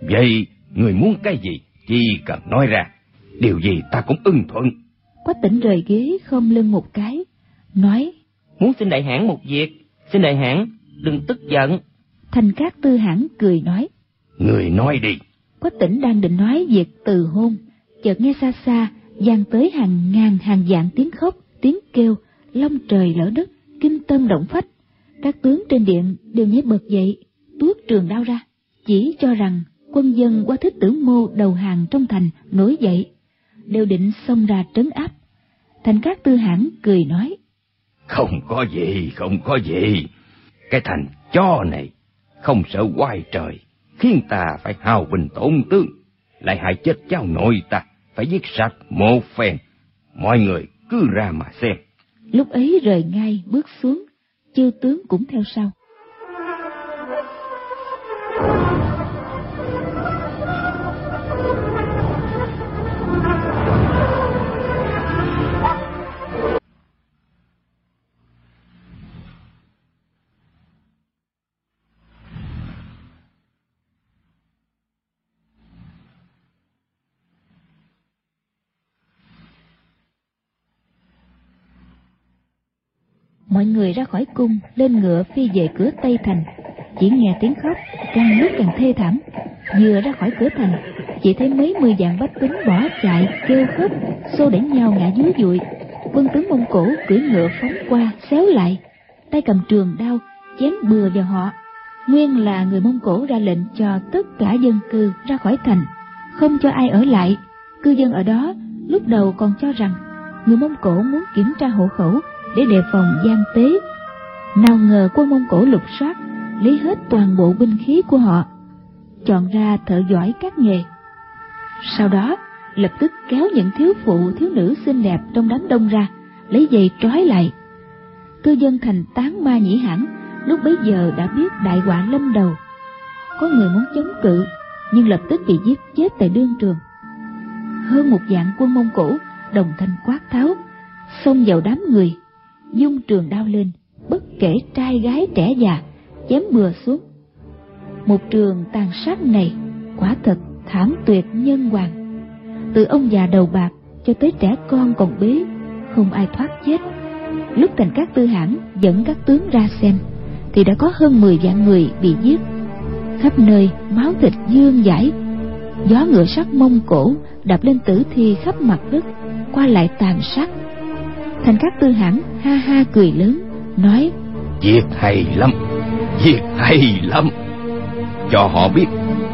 Vậy người muốn cái gì chỉ cần nói ra. Điều gì ta cũng ưng thuận. Quách tỉnh rời ghế khom lưng một cái nói. Muốn xin đại hãn một việc xin đại hãn đừng tức giận. Thành cát tư hãn cười nói người nói đi. Quách tỉnh đang định nói việc từ hôn. Chợt nghe xa xa vang tới hàng ngàn hàng vạn tiếng khóc tiếng kêu long trời lở đất kinh tâm động phách. Các tướng trên điện đều nhảy bật dậy tuốt trường đao ra chỉ cho rằng quân dân qua thích tử mô đầu hàng trong thành nổi dậy đều định xông ra trấn áp. Thành các tư hãn cười nói không có gì không có gì cái thành cho này không sợ quay trời, khiến ta phải hào bình tổn tướng lại hại chết cháu nội ta, phải giết sạch một phen mọi người cứ ra mà xem. Lúc ấy rời ngay bước xuống, chư tướng cũng theo sau. Mọi người ra khỏi cung, lên ngựa phi về cửa tây thành. Chỉ nghe tiếng khóc, càng lúc càng thê thảm. Vừa ra khỏi cửa thành, chỉ thấy mấy mươi vạn bách tính bỏ chạy, kêu khóc, xô đẩy nhau ngã dưới dụi. Quân tướng mông cổ cưỡi ngựa phóng qua, xéo lại. Tay cầm trường đao, chém bừa vào họ. Nguyên là người mông cổ ra lệnh cho tất cả dân cư ra khỏi thành. Không cho ai ở lại. Cư dân ở đó lúc đầu còn cho rằng người mông cổ muốn kiểm tra hộ khẩu để đề phòng gian tế. Nào ngờ quân Mông Cổ lục soát, lấy hết toàn bộ binh khí của họ, chọn ra thợ giỏi các nghề. Sau đó, lập tức kéo những thiếu phụ thiếu nữ xinh đẹp trong đám đông ra, lấy giày trói lại. Cư dân thành tán ma nhĩ hẳn, lúc bấy giờ đã biết đại họa lâm đầu. Có người muốn chống cự, nhưng lập tức bị giết chết tại đương trường. Hơn một dạng quân Mông Cổ đồng thanh quát tháo, xông vào đám người, dung trường đao lên, bất kể trai gái trẻ già, chém bừa xuống. Một trường tàn sát này, quả thật thảm tuyệt nhân hoàng. Từ ông già đầu bạc cho tới trẻ con còn bế, không ai thoát chết. Lúc thành các tư hãn dẫn các tướng ra xem, thì đã có hơn 10 vạn người bị giết. Khắp nơi máu thịt dương dãi gió ngựa sắt mông cổ đạp lên tử thi khắp mặt đất, qua lại tàn sát thành các tư hãn ha ha cười lớn nói việc hay lắm việc hay lắm. Cho họ biết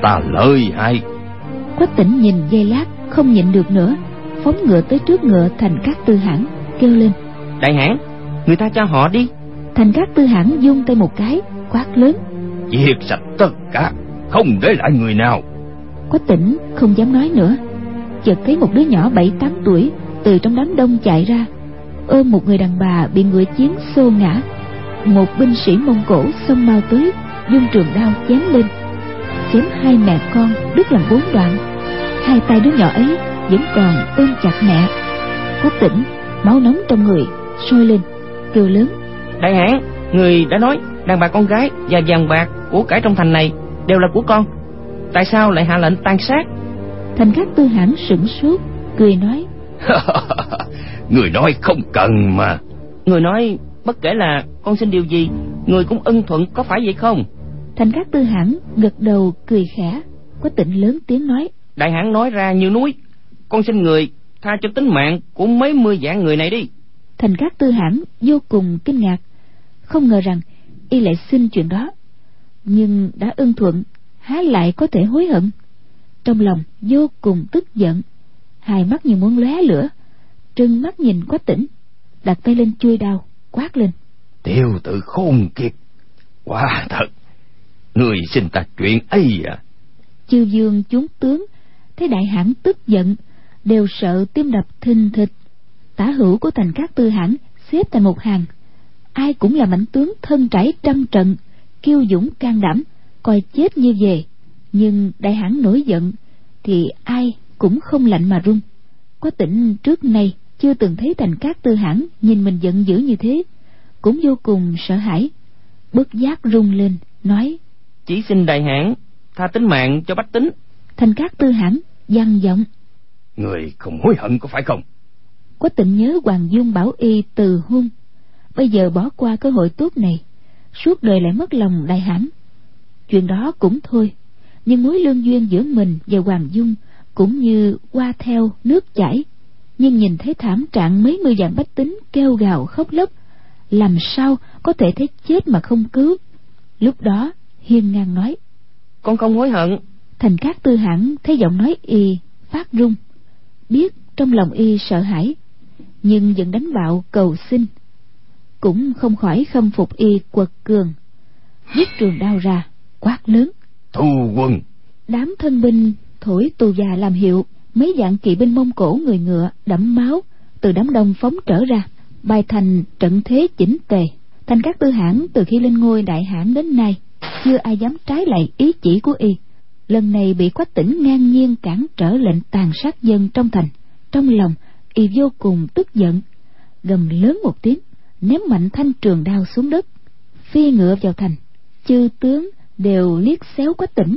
ta lợi hại quách tỉnh nhìn dây lát không nhịn được nữa phóng ngựa tới trước ngựa thành các tư hãn kêu lên. Đại hãn người ta cho họ đi. Thành các tư hãn dung tay một cái quát lớn. Giết sạch tất cả không để lại người nào. Quách tỉnh không dám nói nữa. Chợt thấy một đứa nhỏ bảy tám tuổi từ trong đám đông chạy ra ôm một người đàn bà bị ngựa chiến xô ngã. Một binh sĩ mông cổ xông mau tới dung trường đao chém lên. Chém hai mẹ con đứt làm bốn đoạn. Hai tay đứa nhỏ ấy vẫn còn ôm chặt mẹ. Có tỉnh máu nóng trong người sôi lên kêu lớn. Đại hãn người đã nói đàn bà con gái và vàng bạc của cải trong thành này đều là của con. Tại sao lại hạ lệnh tàn sát? Thành các tư hãn sửng sốt cười nói người nói không cần mà. Người nói bất kể là con xin điều gì người cũng ân thuận có phải vậy không? Thành các tư hãn gật đầu cười khẽ có tịnh lớn tiếng nói. Đại hãn nói ra như núi con xin người tha cho tính mạng của mấy mươi vạn người này đi. Thành các tư hãn vô cùng kinh ngạc không ngờ rằng y lại xin chuyện đó. Nhưng đã ưng thuận há lại có thể hối hận. Trong lòng vô cùng tức giận hai mắt như muốn lóe lửa. Trừng mắt nhìn quách tỉnh đặt tay lên chui đao quát lên. Tiêu tự khôn kiệt. Quả thật người xin ta chuyện ấy à? Chư dương chúng tướng thấy đại hãn tức giận đều sợ tim đập thình thịch. Tả hữu của thành các tư hãn xếp thành một hàng. Ai cũng là mãnh tướng thân trải trăm trận kiêu dũng can đảm coi chết như về. Nhưng đại hãn nổi giận thì ai cũng không lạnh mà run. Có tỉnh trước nay chưa từng thấy thành cát tư hãn nhìn mình giận dữ như thế cũng vô cùng sợ hãi. Bất giác rung lên nói chỉ xin đại hãn tha tính mạng cho bách tính. Thành cát tư hãn vang giọng người không hối hận có phải không? Có tịnh nhớ hoàng dung bảo y từ hôn bây giờ bỏ qua cơ hội tốt này suốt đời lại mất lòng đại hãn. Chuyện đó cũng thôi nhưng mối lương duyên giữa mình và hoàng dung cũng như qua theo nước chảy. Nhưng nhìn thấy thảm trạng mấy mươi vạn bách tính kêu gào khóc lóc làm sao có thể thấy chết mà không cứu? Lúc đó hiên ngang nói con không hối hận. Thành cát tư hãn thấy giọng nói y phát run biết trong lòng y sợ hãi nhưng vẫn đánh bạo cầu xin. Cũng không khỏi khâm phục y quật cường rút trường đao ra quát lớn thu quân. Đám thân binh thổi tù già làm hiệu, mấy dạng kỵ binh mông cổ người ngựa đẫm máu, từ đám đông phóng trở ra, bài thành trận thế chỉnh tề. Thành các tư hãn từ khi lên ngôi đại hãn đến nay, chưa ai dám trái lại ý chỉ của y. Lần này bị quách tỉnh ngang nhiên cản trở lệnh tàn sát dân trong thành. Trong lòng, y vô cùng tức giận. Gầm lớn một tiếng, ném mạnh thanh trường đao xuống đất, phi ngựa vào thành. Chư tướng đều liếc xéo quách tỉnh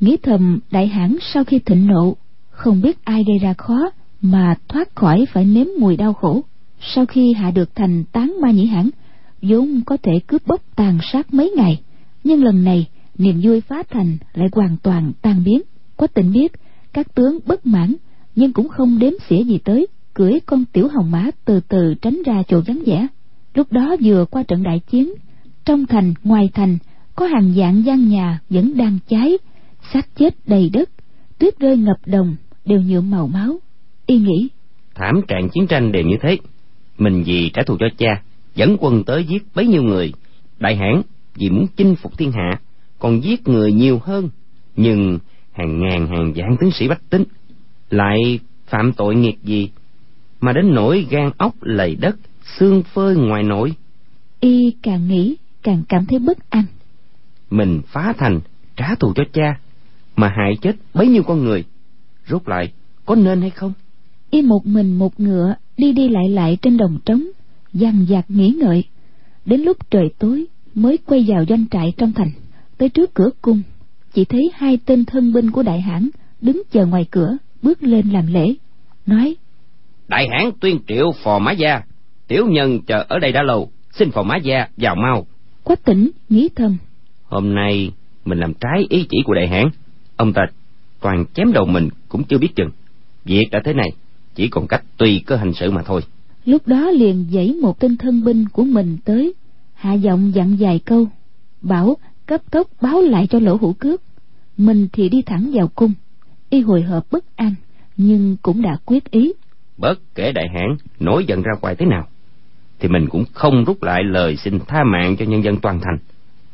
nghĩ thầm, đại hãn sau khi thịnh nộ, không biết ai gây ra khó mà thoát khỏi phải nếm mùi đau khổ. Sau khi hạ được thành tán ma nhĩ hãn vốn có thể cướp bóc tàn sát mấy ngày, nhưng lần này, niềm vui phá thành lại hoàn toàn tan biến. Có tình biết, các tướng bất mãn, nhưng cũng không đếm xỉa gì tới, cưỡi con tiểu hồng mã từ từ tránh ra chỗ vắng vẻ. Lúc đó vừa qua trận đại chiến, trong thành, ngoài thành, có hàng dạng gian nhà vẫn đang cháy xác chết đầy đất tuyết rơi ngập đồng đều nhuộm màu máu. Y nghĩ thảm trạng chiến tranh đều như thế. Mình vì trả thù cho cha dẫn quân tới giết bấy nhiêu người. Đại hãn vì muốn chinh phục thiên hạ còn giết người nhiều hơn. Nhưng hàng ngàn hàng vạn tướng sĩ bách tính lại phạm tội nghiệt gì mà đến nỗi gan ốc lầy đất xương phơi ngoài nổi. Y càng nghĩ càng cảm thấy bất an. Mình phá thành trả thù cho cha mà hại chết bấy nhiêu con người. Rốt lại có nên hay không? Y một mình một ngựa đi đi lại lại trên đồng trống dằn dạt nghĩ ngợi. Đến lúc trời tối mới quay vào doanh trại trong thành. Tới trước cửa cung chỉ thấy hai tên thân binh của đại hãn đứng chờ ngoài cửa bước lên làm lễ nói đại hãn tuyên triệu phò mã gia. Tiểu nhân chờ ở đây đã lâu xin phò mã gia vào mau. Quách tỉnh nghĩ thầm hôm nay mình làm trái ý chỉ của đại hãn ông ta toàn chém đầu mình cũng chưa biết chừng. Việc đã thế này chỉ còn cách tùy cơ hành sự mà thôi. Lúc đó liền dãy một tên thân binh của mình tới hạ giọng dặn vài câu bảo cấp tốc báo lại cho lỗ hữu cước. Mình thì đi thẳng vào cung y hồi hộp bất an nhưng cũng đã quyết ý. Bất kể đại hãn nổi giận ra ngoài thế nào thì mình cũng không rút lại lời xin tha mạng cho nhân dân toàn thành.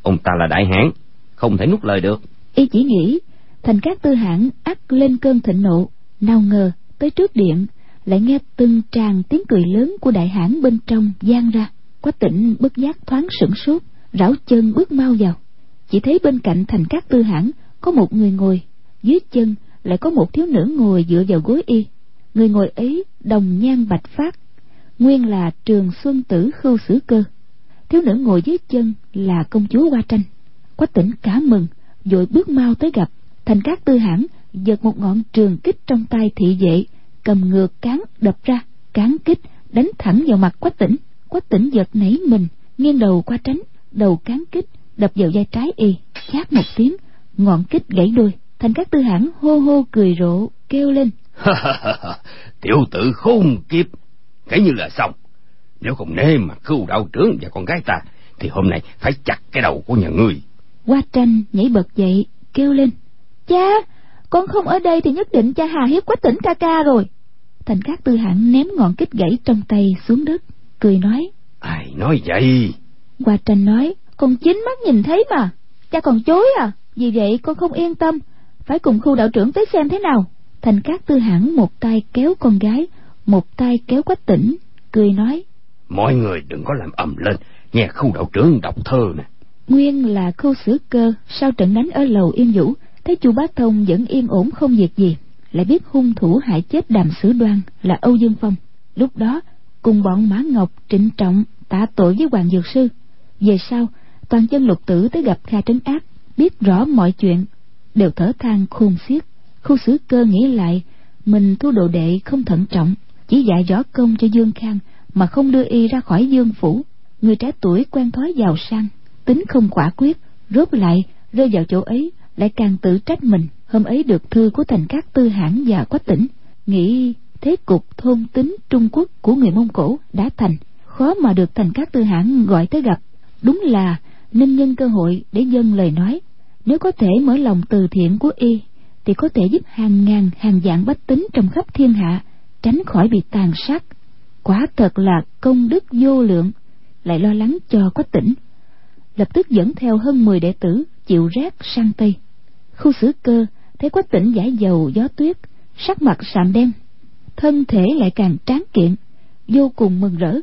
Ông ta là đại hãn không thể nuốt lời được. Y chỉ nghĩ thành các tư hãn ắt lên cơn thịnh nộ, nào ngờ, tới trước điện lại nghe từng tràng tiếng cười lớn của đại hãn bên trong gian ra. Quách tỉnh bất giác thoáng sửng sốt, rảo chân bước mau vào. Chỉ thấy bên cạnh thành các tư hãn có một người ngồi, dưới chân lại có một thiếu nữ ngồi dựa vào gối y. Người ngồi ấy đồng nhan bạch phát, nguyên là trường xuân tử khưu sử cơ. Thiếu nữ ngồi dưới chân là công chúa hoa tranh. Quách tỉnh cả mừng, vội bước mau tới gặp thành các tư hãn giật một ngọn trường kích trong tay thị vệ cầm ngược cán đập ra cán kích đánh thẳng vào mặt quách tỉnh. Quách tỉnh giật nảy mình nghiêng đầu qua tránh đầu cán kích đập vào vai trái y chát một tiếng ngọn kích gãy đôi. Thành các tư hãn hô hô cười rộ kêu lên. Tiểu tử khôn kiếp. Kể như là xong. Nếu không nê mà khưu đạo trưởng và con gái ta thì hôm nay phải chặt cái đầu của nhà ngươi. Hoa tranh nhảy bật dậy kêu lên cha con không ở đây thì nhất định cha hà hiếp quách tỉnh ca ca rồi. Thành các tư hãn ném ngọn kích gãy trong tay xuống đất cười nói. Ai nói vậy? Hoa tranh nói con chính mắt nhìn thấy mà. Cha còn chối à vì vậy con không yên tâm. Phải cùng khu đạo trưởng tới xem thế nào. Thành cát tư hãn một tay kéo con gái một tay kéo quách tỉnh cười nói. Mọi người đừng có làm ầm lên nghe khu đạo trưởng đọc thơ nè. Nguyên là khâu sử cơ sau trận đánh ở lầu yên vũ thấy chu bá thông vẫn yên ổn không việc gì, lại biết hung thủ hại chết đàm sử đoan là âu dương phong. Lúc đó, cùng bọn mã ngọc, trịnh trọng tạ tội với hoàng dược sư. Về sau, toàn chân lục tử tới gặp kha trấn ác biết rõ mọi chuyện, đều thở than khôn xiết. Khu xử cơ nghĩ lại, mình thu đồ đệ không thận trọng, chỉ dạy võ công cho dương khang mà không đưa y ra khỏi dương phủ. Người trẻ tuổi quen thói giàu sang, tính không quả quyết, rốt lại rơi vào chỗ ấy lại càng tự trách mình, hôm ấy được thư của thành các tư hãn và quách tỉnh, nghĩ thế cục thôn tính trung quốc của người mông cổ đã thành, khó mà được thành các tư hãn gọi tới gặp. Đúng là nên nhân cơ hội để dâng lời nói, nếu có thể mở lòng từ thiện của y, thì có thể giúp hàng ngàn, hàng vạn bách tính trong khắp thiên hạ tránh khỏi bị tàn sát. Quả thật là công đức vô lượng, lại lo lắng cho quách tỉnh, lập tức dẫn theo hơn 10 đệ tử chịu rác sang tây khu xử cơ, thấy quách tỉnh giải dầu, gió tuyết, sắc mặt sạm đen, thân thể lại càng tráng kiện, vô cùng mừng rỡ.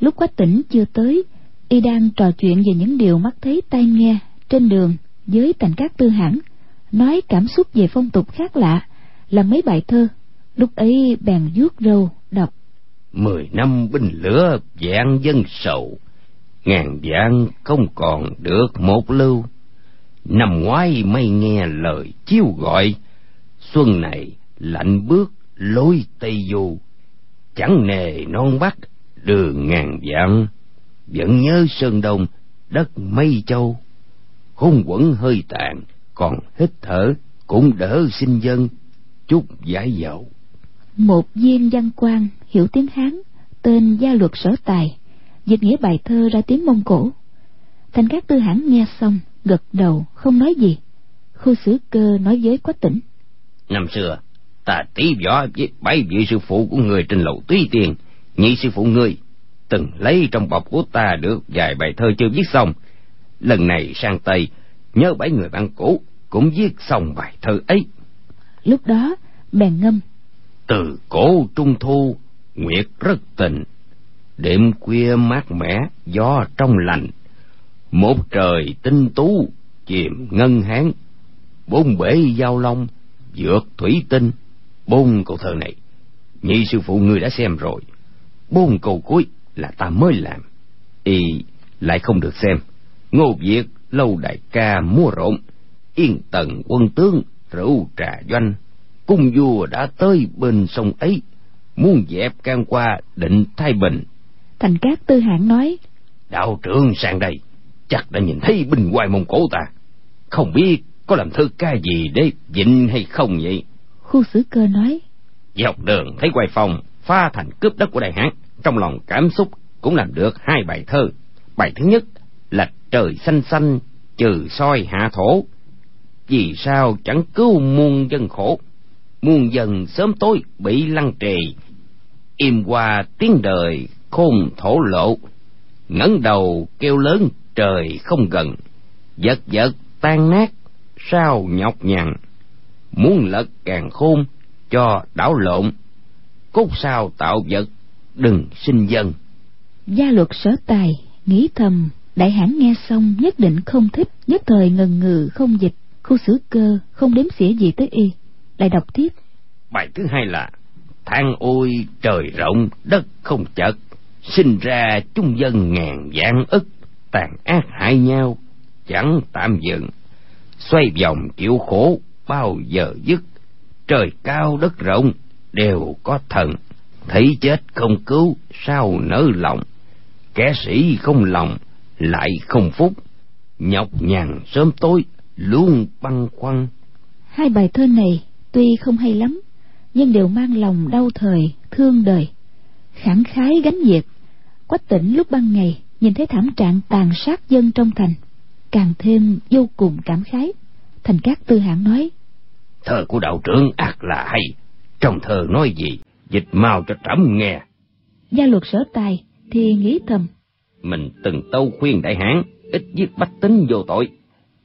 Lúc quách tỉnh chưa tới, y đang trò chuyện về những điều mắt thấy tai nghe trên đường với thành các tư hãng nói cảm xúc về phong tục khác lạ là mấy bài thơ. Lúc ấy bèn vuốt râu, đọc. Mười năm binh lửa, vạn dân sầu, ngàn vạn không còn được một lưu năm ngoái mây nghe lời chiêu gọi, xuân này lạnh bước lối tây du. Chẳng nề non bắc, đường ngàn vạn. Vẫn nhớ sơn đông, đất mây châu. Khung quẩn hơi tàn, còn hít thở cũng đỡ sinh dân. Chút giải dậu. Một viên văn quan hiểu tiếng hán, tên gia luật sở tài, dịch nghĩa bài thơ ra tiếng mông cổ. Thành các tư hãn nghe xong gật đầu không nói gì. Khu xử cơ nói với quách tỉnh. Năm xưa ta tí võ với bảy vị sư phụ của người trên lầu túy tiền. Nhị sư phụ ngươi từng lấy trong bọc của ta được vài bài thơ chưa viết xong. Lần này sang tây nhớ bảy người bạn cũ cũng viết xong bài thơ ấy. Lúc đó bèn ngâm. Từ cổ trung thu nguyệt rất tình. Đêm khuya mát mẻ gió trong lành một trời tinh tú chìm ngân hán. Bốn bể giao long vượt thủy tinh. Bốn câu thơ này nhị sư phụ ngươi đã xem rồi. Bốn câu cuối là ta mới làm. Y lại không được xem. Ngô việt lâu đại ca mua rộn. Yên tần quân tướng rượu trà doanh. Cung vua đã tới bên sông ấy. Muốn dẹp can qua định thay bình. Thành cát tư hãn nói đạo trưởng sang đây chắc đã nhìn thấy binh hoài mông cổ ta. Không biết có làm thơ ca gì để dịnh hay không vậy? Khu xử cơ nói. Dọc đường thấy quay phòng pha thành cướp đất của đại hán. Trong lòng cảm xúc cũng làm được hai bài thơ. Bài thứ nhất là trời xanh xanh trừ soi hạ thổ. Vì sao chẳng cứu muôn dân khổ? Muôn dân sớm tối bị lăng trì. Im qua tiếng đời khôn thổ lộ. Ngẩng đầu kêu lớn trời không gần vật vật tan nát sao nhọc nhằn. Muốn lật càng khôn cho đảo lộn cốt sao tạo vật đừng sinh dân. Gia luật sở tài nghĩ thầm đại hãn nghe xong nhất định không thích nhất thời ngần ngừ không dịch khu xử cơ không đếm xỉa gì tới y. Lại đọc tiếp. Bài thứ hai là than ôi trời rộng đất không chật sinh ra chung dân ngàn vạn ức tàn ác hại nhau, chẳng tạm dừng. Xoay vòng chịu khổ bao giờ dứt, trời cao đất rộng đều có thần. Thấy chết không cứu, sao nỡ lòng? Kẻ sĩ không lòng, lại không phúc. Nhọc nhằn sớm tối, luôn băn khoăn. Hai bài thơ này tuy không hay lắm, nhưng đều mang lòng đau thời, thương đời. Khẳng khái gánh việc, quách tỉnh lúc ban ngày nhìn thấy thảm trạng tàn sát dân trong thành càng thêm vô cùng cảm khái. Thành các tư hãng nói thơ của đạo trưởng ác là hay trong thơ nói gì dịch mau cho trẫm nghe. Gia luật sở tài thì nghĩ thầm mình từng tâu khuyên đại hán ít giết bách tính vô tội.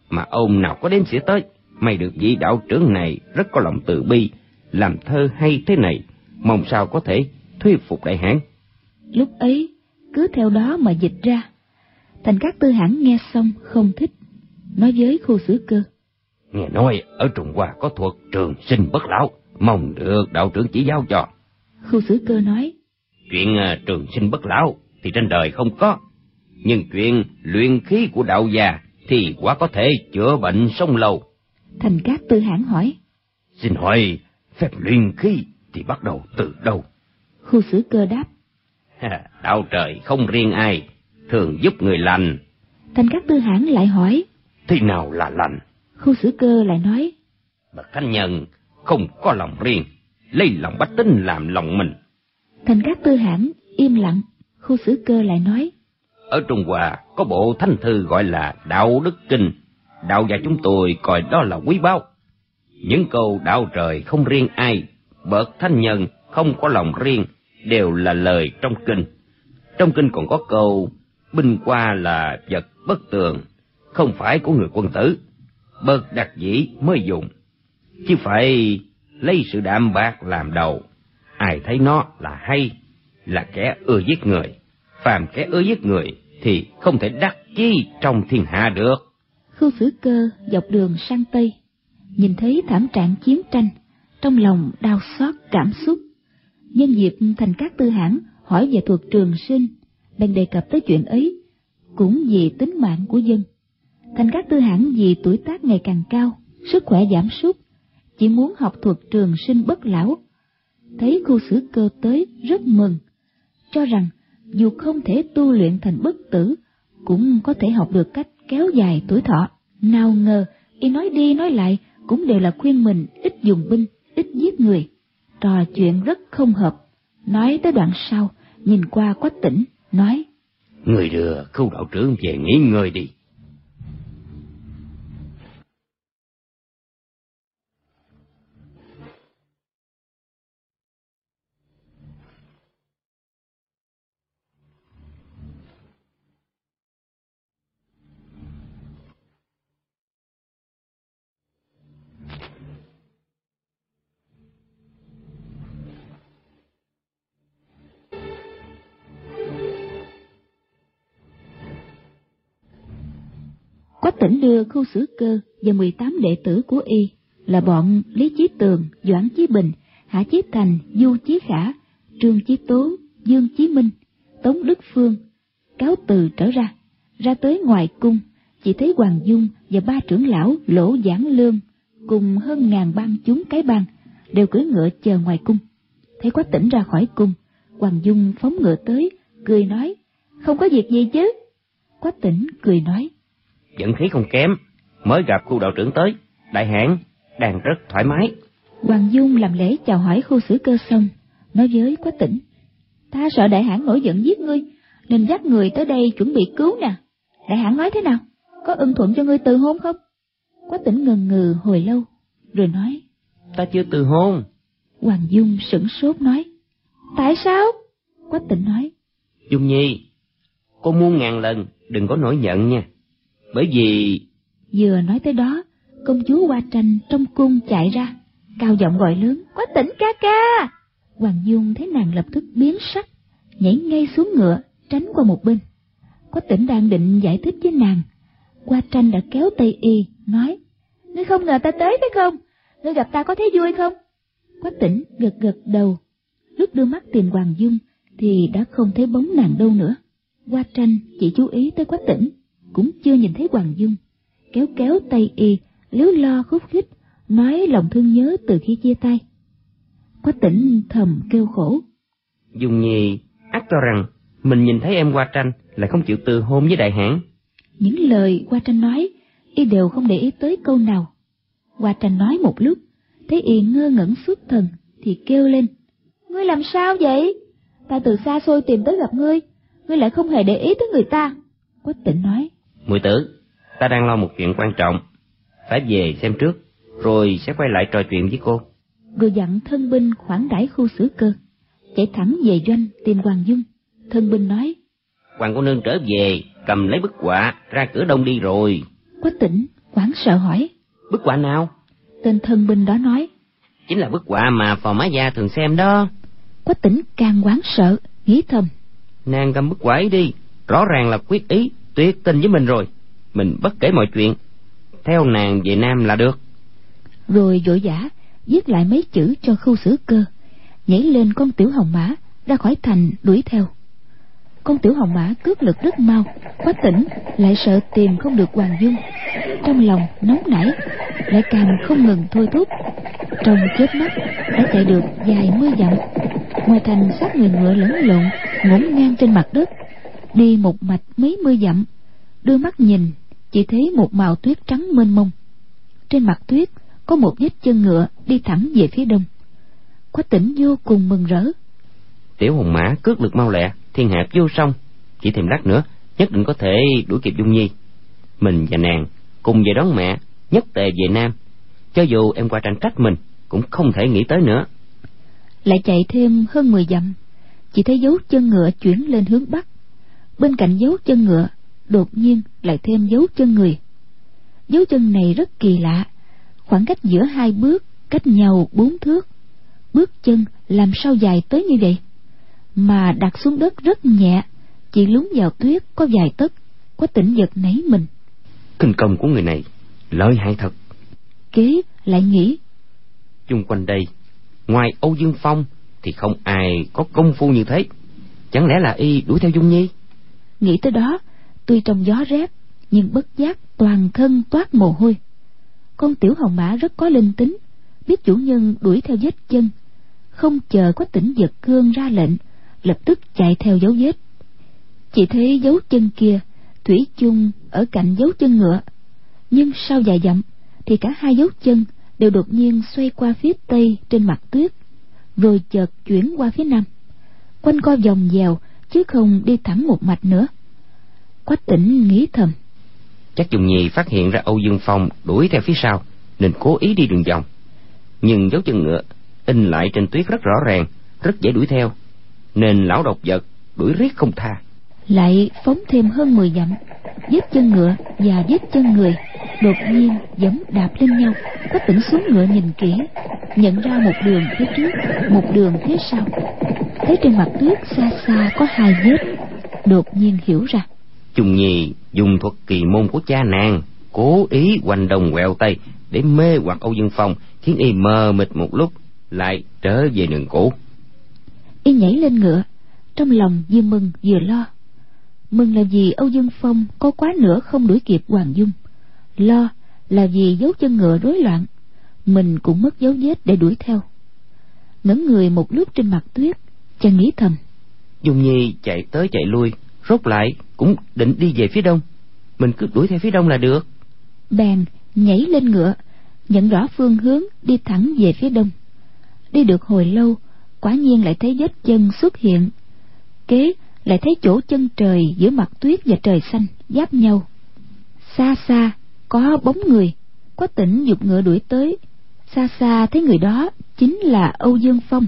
Mà ông nào có đến xỉa tới mày được vị đạo trưởng này rất có lòng từ bi làm thơ hay thế này mong sao có thể thuyết phục đại hán lúc ấy cứ theo đó mà dịch ra. Thành các tư hãng nghe xong không thích nói với khu xử cơ. Nghe nói ở trung hoa có thuật trường sinh bất lão mong được đạo trưởng chỉ giáo cho. Khu xử cơ nói chuyện uh, trường sinh bất lão thì trên đời không có nhưng chuyện luyện khí của đạo già thì quả có thể chữa bệnh sống lâu thành các tư hãng hỏi xin hỏi phép luyện khí thì bắt đầu từ đâu? khu xử cơ đáp đạo trời không riêng ai thường giúp người lành. Thành các tư hãng lại hỏi thế nào là lành? Khu xử cơ lại nói bậc thánh nhân không có lòng riêng lấy lòng bách tính làm lòng mình. Thành các tư hãng im lặng khu xử cơ lại nói ở trung hoa có bộ thánh thư gọi là đạo đức kinh. Đạo gia chúng tôi coi đó là quý báu. Những câu đạo trời không riêng ai, bậc thanh nhân không có lòng riêng, đều là lời trong kinh. Trong kinh còn có câu, binh qua là vật bất tường, không phải của người quân tử, bậc đặc dĩ mới dùng, chứ phải lấy sự đạm bạc làm đầu. Ai thấy nó là hay, là kẻ ưa giết người, phàm kẻ ưa giết người thì không thể đắc chi trong thiên hạ được. Khu xử cơ dọc đường sang Tây, nhìn thấy thảm trạng chiến tranh, trong lòng đau xót cảm xúc. Nhân dịp thành các tư hãng hỏi về thuật trường sinh, bèn đề cập tới chuyện ấy, cũng vì tính mạng của dân. Thành các tư hãng vì tuổi tác ngày càng cao, sức khỏe giảm sút, chỉ muốn học thuật trường sinh bất lão. Thấy khu xử cơ tới rất mừng, cho rằng dù không thể tu luyện thành bất tử, cũng có thể học được cách kéo dài tuổi thọ. Nào ngờ, y nói đi nói lại cũng đều là khuyên mình ít dùng binh, ít giết người. Trò chuyện rất không hợp. Nói tới đoạn sau, nhìn qua quách tỉnh, nói. Người đưa khu đạo trưởng về nghỉ ngơi đi. Quách tỉnh đưa khu xử cơ và 18 đệ tử của y là bọn Lý Chí Tường, Doãn Chí Bình, Hạ Chí Thành, Du Chí Khả, Trương Chí Tố, Dương Chí Minh, Tống Đức Phương, cáo từ trở ra. Ra tới ngoài cung, chỉ thấy Hoàng Dung và ba trưởng lão Lỗ Giảng Lương cùng hơn ngàn bang chúng cái bang đều cưỡi ngựa chờ ngoài cung. Thấy Quách tỉnh ra khỏi cung, Hoàng Dung phóng ngựa tới, cười nói, không có việc gì chứ. Quách tỉnh cười nói, dẫn khí không kém, mới gặp khu đạo trưởng tới, đại hãn đang rất thoải mái. Hoàng Dung làm lễ chào hỏi khu xử cơ xong, nói với Quách Tỉnh, ta sợ đại hãn nổi giận giết ngươi, nên dắt người tới đây chuẩn bị cứu nè. Đại hãn nói thế nào? Có ưng thuận cho ngươi từ hôn không? Quách Tỉnh ngần ngừ hồi lâu, rồi nói, ta chưa từ hôn. Hoàng Dung sửng sốt nói, tại sao? Quách Tỉnh nói, Dung Nhi, cô muôn ngàn lần đừng có nổi giận nha. Bởi vì... Vừa nói tới đó, công chúa Hoa Tranh trong cung chạy ra, cao giọng gọi lớn, quá tỉnh ca ca. Hoàng Dung thấy nàng lập tức biến sắc, nhảy ngay xuống ngựa, tránh qua một bên. Quách tỉnh đang định giải thích với nàng, Hoa Tranh đã kéo tay y, nói, Ngươi không ngờ ta tới phải không? Ngươi gặp ta có thấy vui không? Quách tỉnh gật gật đầu, lúc đưa mắt tìm Hoàng Dung thì đã không thấy bóng nàng đâu nữa. Hoa Tranh chỉ chú ý tới Quách tỉnh, cũng chưa nhìn thấy Hoàng Dung, kéo kéo tay y, liếu lo khúc khích, nói lòng thương nhớ từ khi chia tay. Quách tỉnh thầm kêu khổ. Dung Nhi ác cho rằng mình nhìn thấy em qua tranh lại không chịu từ hôn với đại hãn. Những lời qua tranh nói, y đều không để ý tới câu nào. Qua tranh nói một lúc, thấy y ngơ ngẩn suốt thần, thì kêu lên. Ngươi làm sao vậy? Ta từ xa xôi tìm tới gặp ngươi, ngươi lại không hề để ý tới người ta. Quách tỉnh nói. Mùi tử, ta đang lo một chuyện quan trọng, phải về xem trước, rồi sẽ quay lại trò chuyện với cô. Rồi dặn thân binh khoản đãi khu xử cơ, chạy thẳng về doanh tìm Hoàng Dung. Thân binh nói, Hoàng cô nương trở về, cầm lấy bức họa, ra cửa đông đi rồi. Quách tỉnh, quảng sợ hỏi, Bức họa nào? tên thân binh đó nói, Chính là bức họa mà phò má gia thường xem đó. Quách tỉnh càng quán sợ, nghĩ thầm, Nàng cầm bức họa ấy đi, rõ ràng là quyết ý, tuyết tin với mình rồi. Mình bất kể mọi chuyện, theo nàng về Nam là được. rồi vội vã viết lại mấy chữ cho khu xử cơ, nhảy lên con tiểu hồng mã ra khỏi thành đuổi theo. Con tiểu hồng mã cướp lực rất mau, quá tỉnh lại sợ tìm không được Hoàng Dung, trong lòng nóng nảy, lại càng không ngừng thôi thúc. Trong chớp mắt đã chạy được vài mươi dặm, ngoài thành xác người ngựa lẫn lộn ngổn ngang trên mặt đất, đi một mạch mấy mươi dặm, đưa mắt nhìn chỉ thấy một màu tuyết trắng mênh mông. Trên mặt tuyết có một vết chân ngựa đi thẳng về phía đông. Quách tỉnh vô cùng mừng rỡ, Tiểu hồng mã cước lực mau lẹ, thiên hạ vô song. Chỉ thêm lát nữa, nhất định có thể đuổi kịp Dung Nhi. Mình và nàng cùng về đón mẹ nhất tề về nam cho dù em qua tranh trách mình cũng không thể nghĩ tới nữa lại chạy thêm hơn mười dặm chỉ thấy dấu chân ngựa chuyển lên hướng bắc bên cạnh dấu chân ngựa đột nhiên lại thêm dấu chân người. Dấu chân này rất kỳ lạ khoảng cách giữa hai bước cách nhau bốn thước. Bước chân làm sao dài tới như vậy? Mà đặt xuống đất rất nhẹ chỉ lún vào tuyết có vài tấc có tỉnh giật nấy mình. Kinh công của người này lợi hại thật. Kế lại nghĩ chung quanh đây ngoài âu dương phong thì không ai có công phu như thế. Chẳng lẽ là y đuổi theo dung nhi nghĩ tới đó, tuy trong gió rét, nhưng bất giác toàn thân toát mồ hôi. Con tiểu hồng mã rất có linh tính, biết chủ nhân đuổi theo vết chân, không chờ có tỉnh giật cương ra lệnh, lập tức chạy theo dấu vết. Chỉ thấy dấu chân kia, thủy chung ở cạnh dấu chân ngựa. Nhưng sau vài dặm, thì cả hai dấu chân đều đột nhiên xoay qua phía tây trên mặt tuyết, rồi chợt chuyển qua phía nam. Quanh co vòng dèo chứ không đi thẳng một mạch nữa. Quách tỉnh nghĩ thầm. Chắc dùng nhì phát hiện ra âu dương phong đuổi theo phía sau nên cố ý đi đường vòng. Nhưng dấu chân ngựa in lại trên tuyết rất rõ ràng rất dễ đuổi theo nên lão độc vật đuổi riết không tha. Lại phóng thêm hơn mười dặm vết chân ngựa và vết chân người đột nhiên giống đạp lên nhau có tỉnh xuống ngựa nhìn kỹ nhận ra một đường phía trước một đường phía sau thấy trên mặt tuyết xa xa có hai vết đột nhiên hiểu ra Trung Nhi dùng thuật kỳ môn của cha nàng, cố ý quanh đồng quẹo tay để mê hoặc Âu Dương Phong, khiến y mờ mịt một lúc, lại trở về đường cũ. Y nhảy lên ngựa, trong lòng vừa mừng vừa lo. Mừng là vì Âu Dương Phong có quá nữa không đuổi kịp Hoàng Dung. Lo là vì dấu chân ngựa rối loạn, mình cũng mất dấu vết để đuổi theo. Ngẩn người một lúc trên mặt tuyết, chàng nghĩ thầm. Dung Nhi chạy tới chạy lui, rốt lại cũng định đi về phía đông mình cứ đuổi theo phía đông là được bèn nhảy lên ngựa nhận rõ phương hướng đi thẳng về phía đông đi được hồi lâu quả nhiên lại thấy vết chân xuất hiện kế lại thấy chỗ chân trời giữa mặt tuyết và trời xanh giáp nhau. Xa xa có bóng người có tỉnh dục ngựa đuổi tới. Xa xa thấy người đó chính là âu dương phong.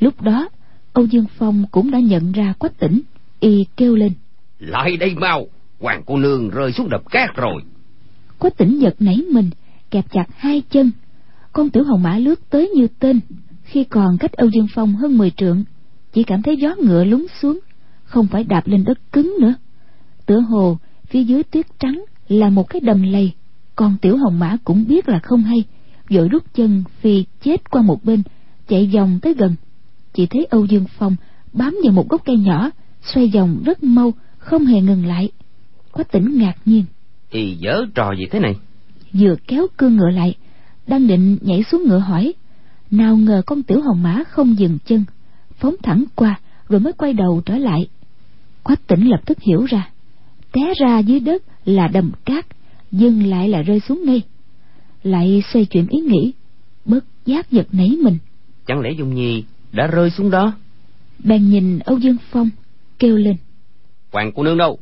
Lúc đó âu dương phong cũng đã nhận ra quách tỉnh y kêu lên. Lại đây mau hoàng cô nương rơi xuống đập cát rồi. Có tỉnh giật nảy mình kẹp chặt hai chân. Con tiểu hồng mã lướt tới như tên. Khi còn cách âu dương phong hơn mười trượng chỉ cảm thấy gió ngựa lún xuống không phải đạp lên đất cứng nữa. Tựa hồ phía dưới tuyết trắng là một cái đầm lầy. Con tiểu hồng mã cũng biết là không hay. Vội rút chân phi chết qua một bên chạy vòng tới gần. Chỉ thấy âu dương phong bám vào một gốc cây nhỏ xoay vòng rất mau không hề ngừng lại. Có tỉnh ngạc nhiên. Y dở trò gì thế này? Vừa kéo cương ngựa lại đang định nhảy xuống ngựa hỏi nào ngờ con tiểu hồng mã không dừng chân phóng thẳng qua rồi mới quay đầu trở lại quách tỉnh lập tức hiểu ra. Té ra dưới đất là đầm cát dừng lại là rơi xuống ngay. Lại xoay chuyển ý nghĩ bất giác giật nảy mình. Chẳng lẽ dung nhi đã rơi xuống đó? Bèn nhìn âu dương phong kêu lên. Hoàng cô nương đâu?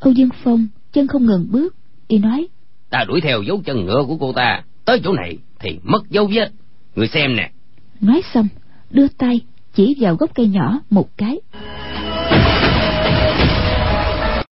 Âu dương phong chân không ngừng bước y nói. Ta đuổi theo dấu chân ngựa của cô ta tới chỗ này thì mất dấu vết. Người xem nè. Nói xong đưa tay chỉ vào gốc cây nhỏ một cái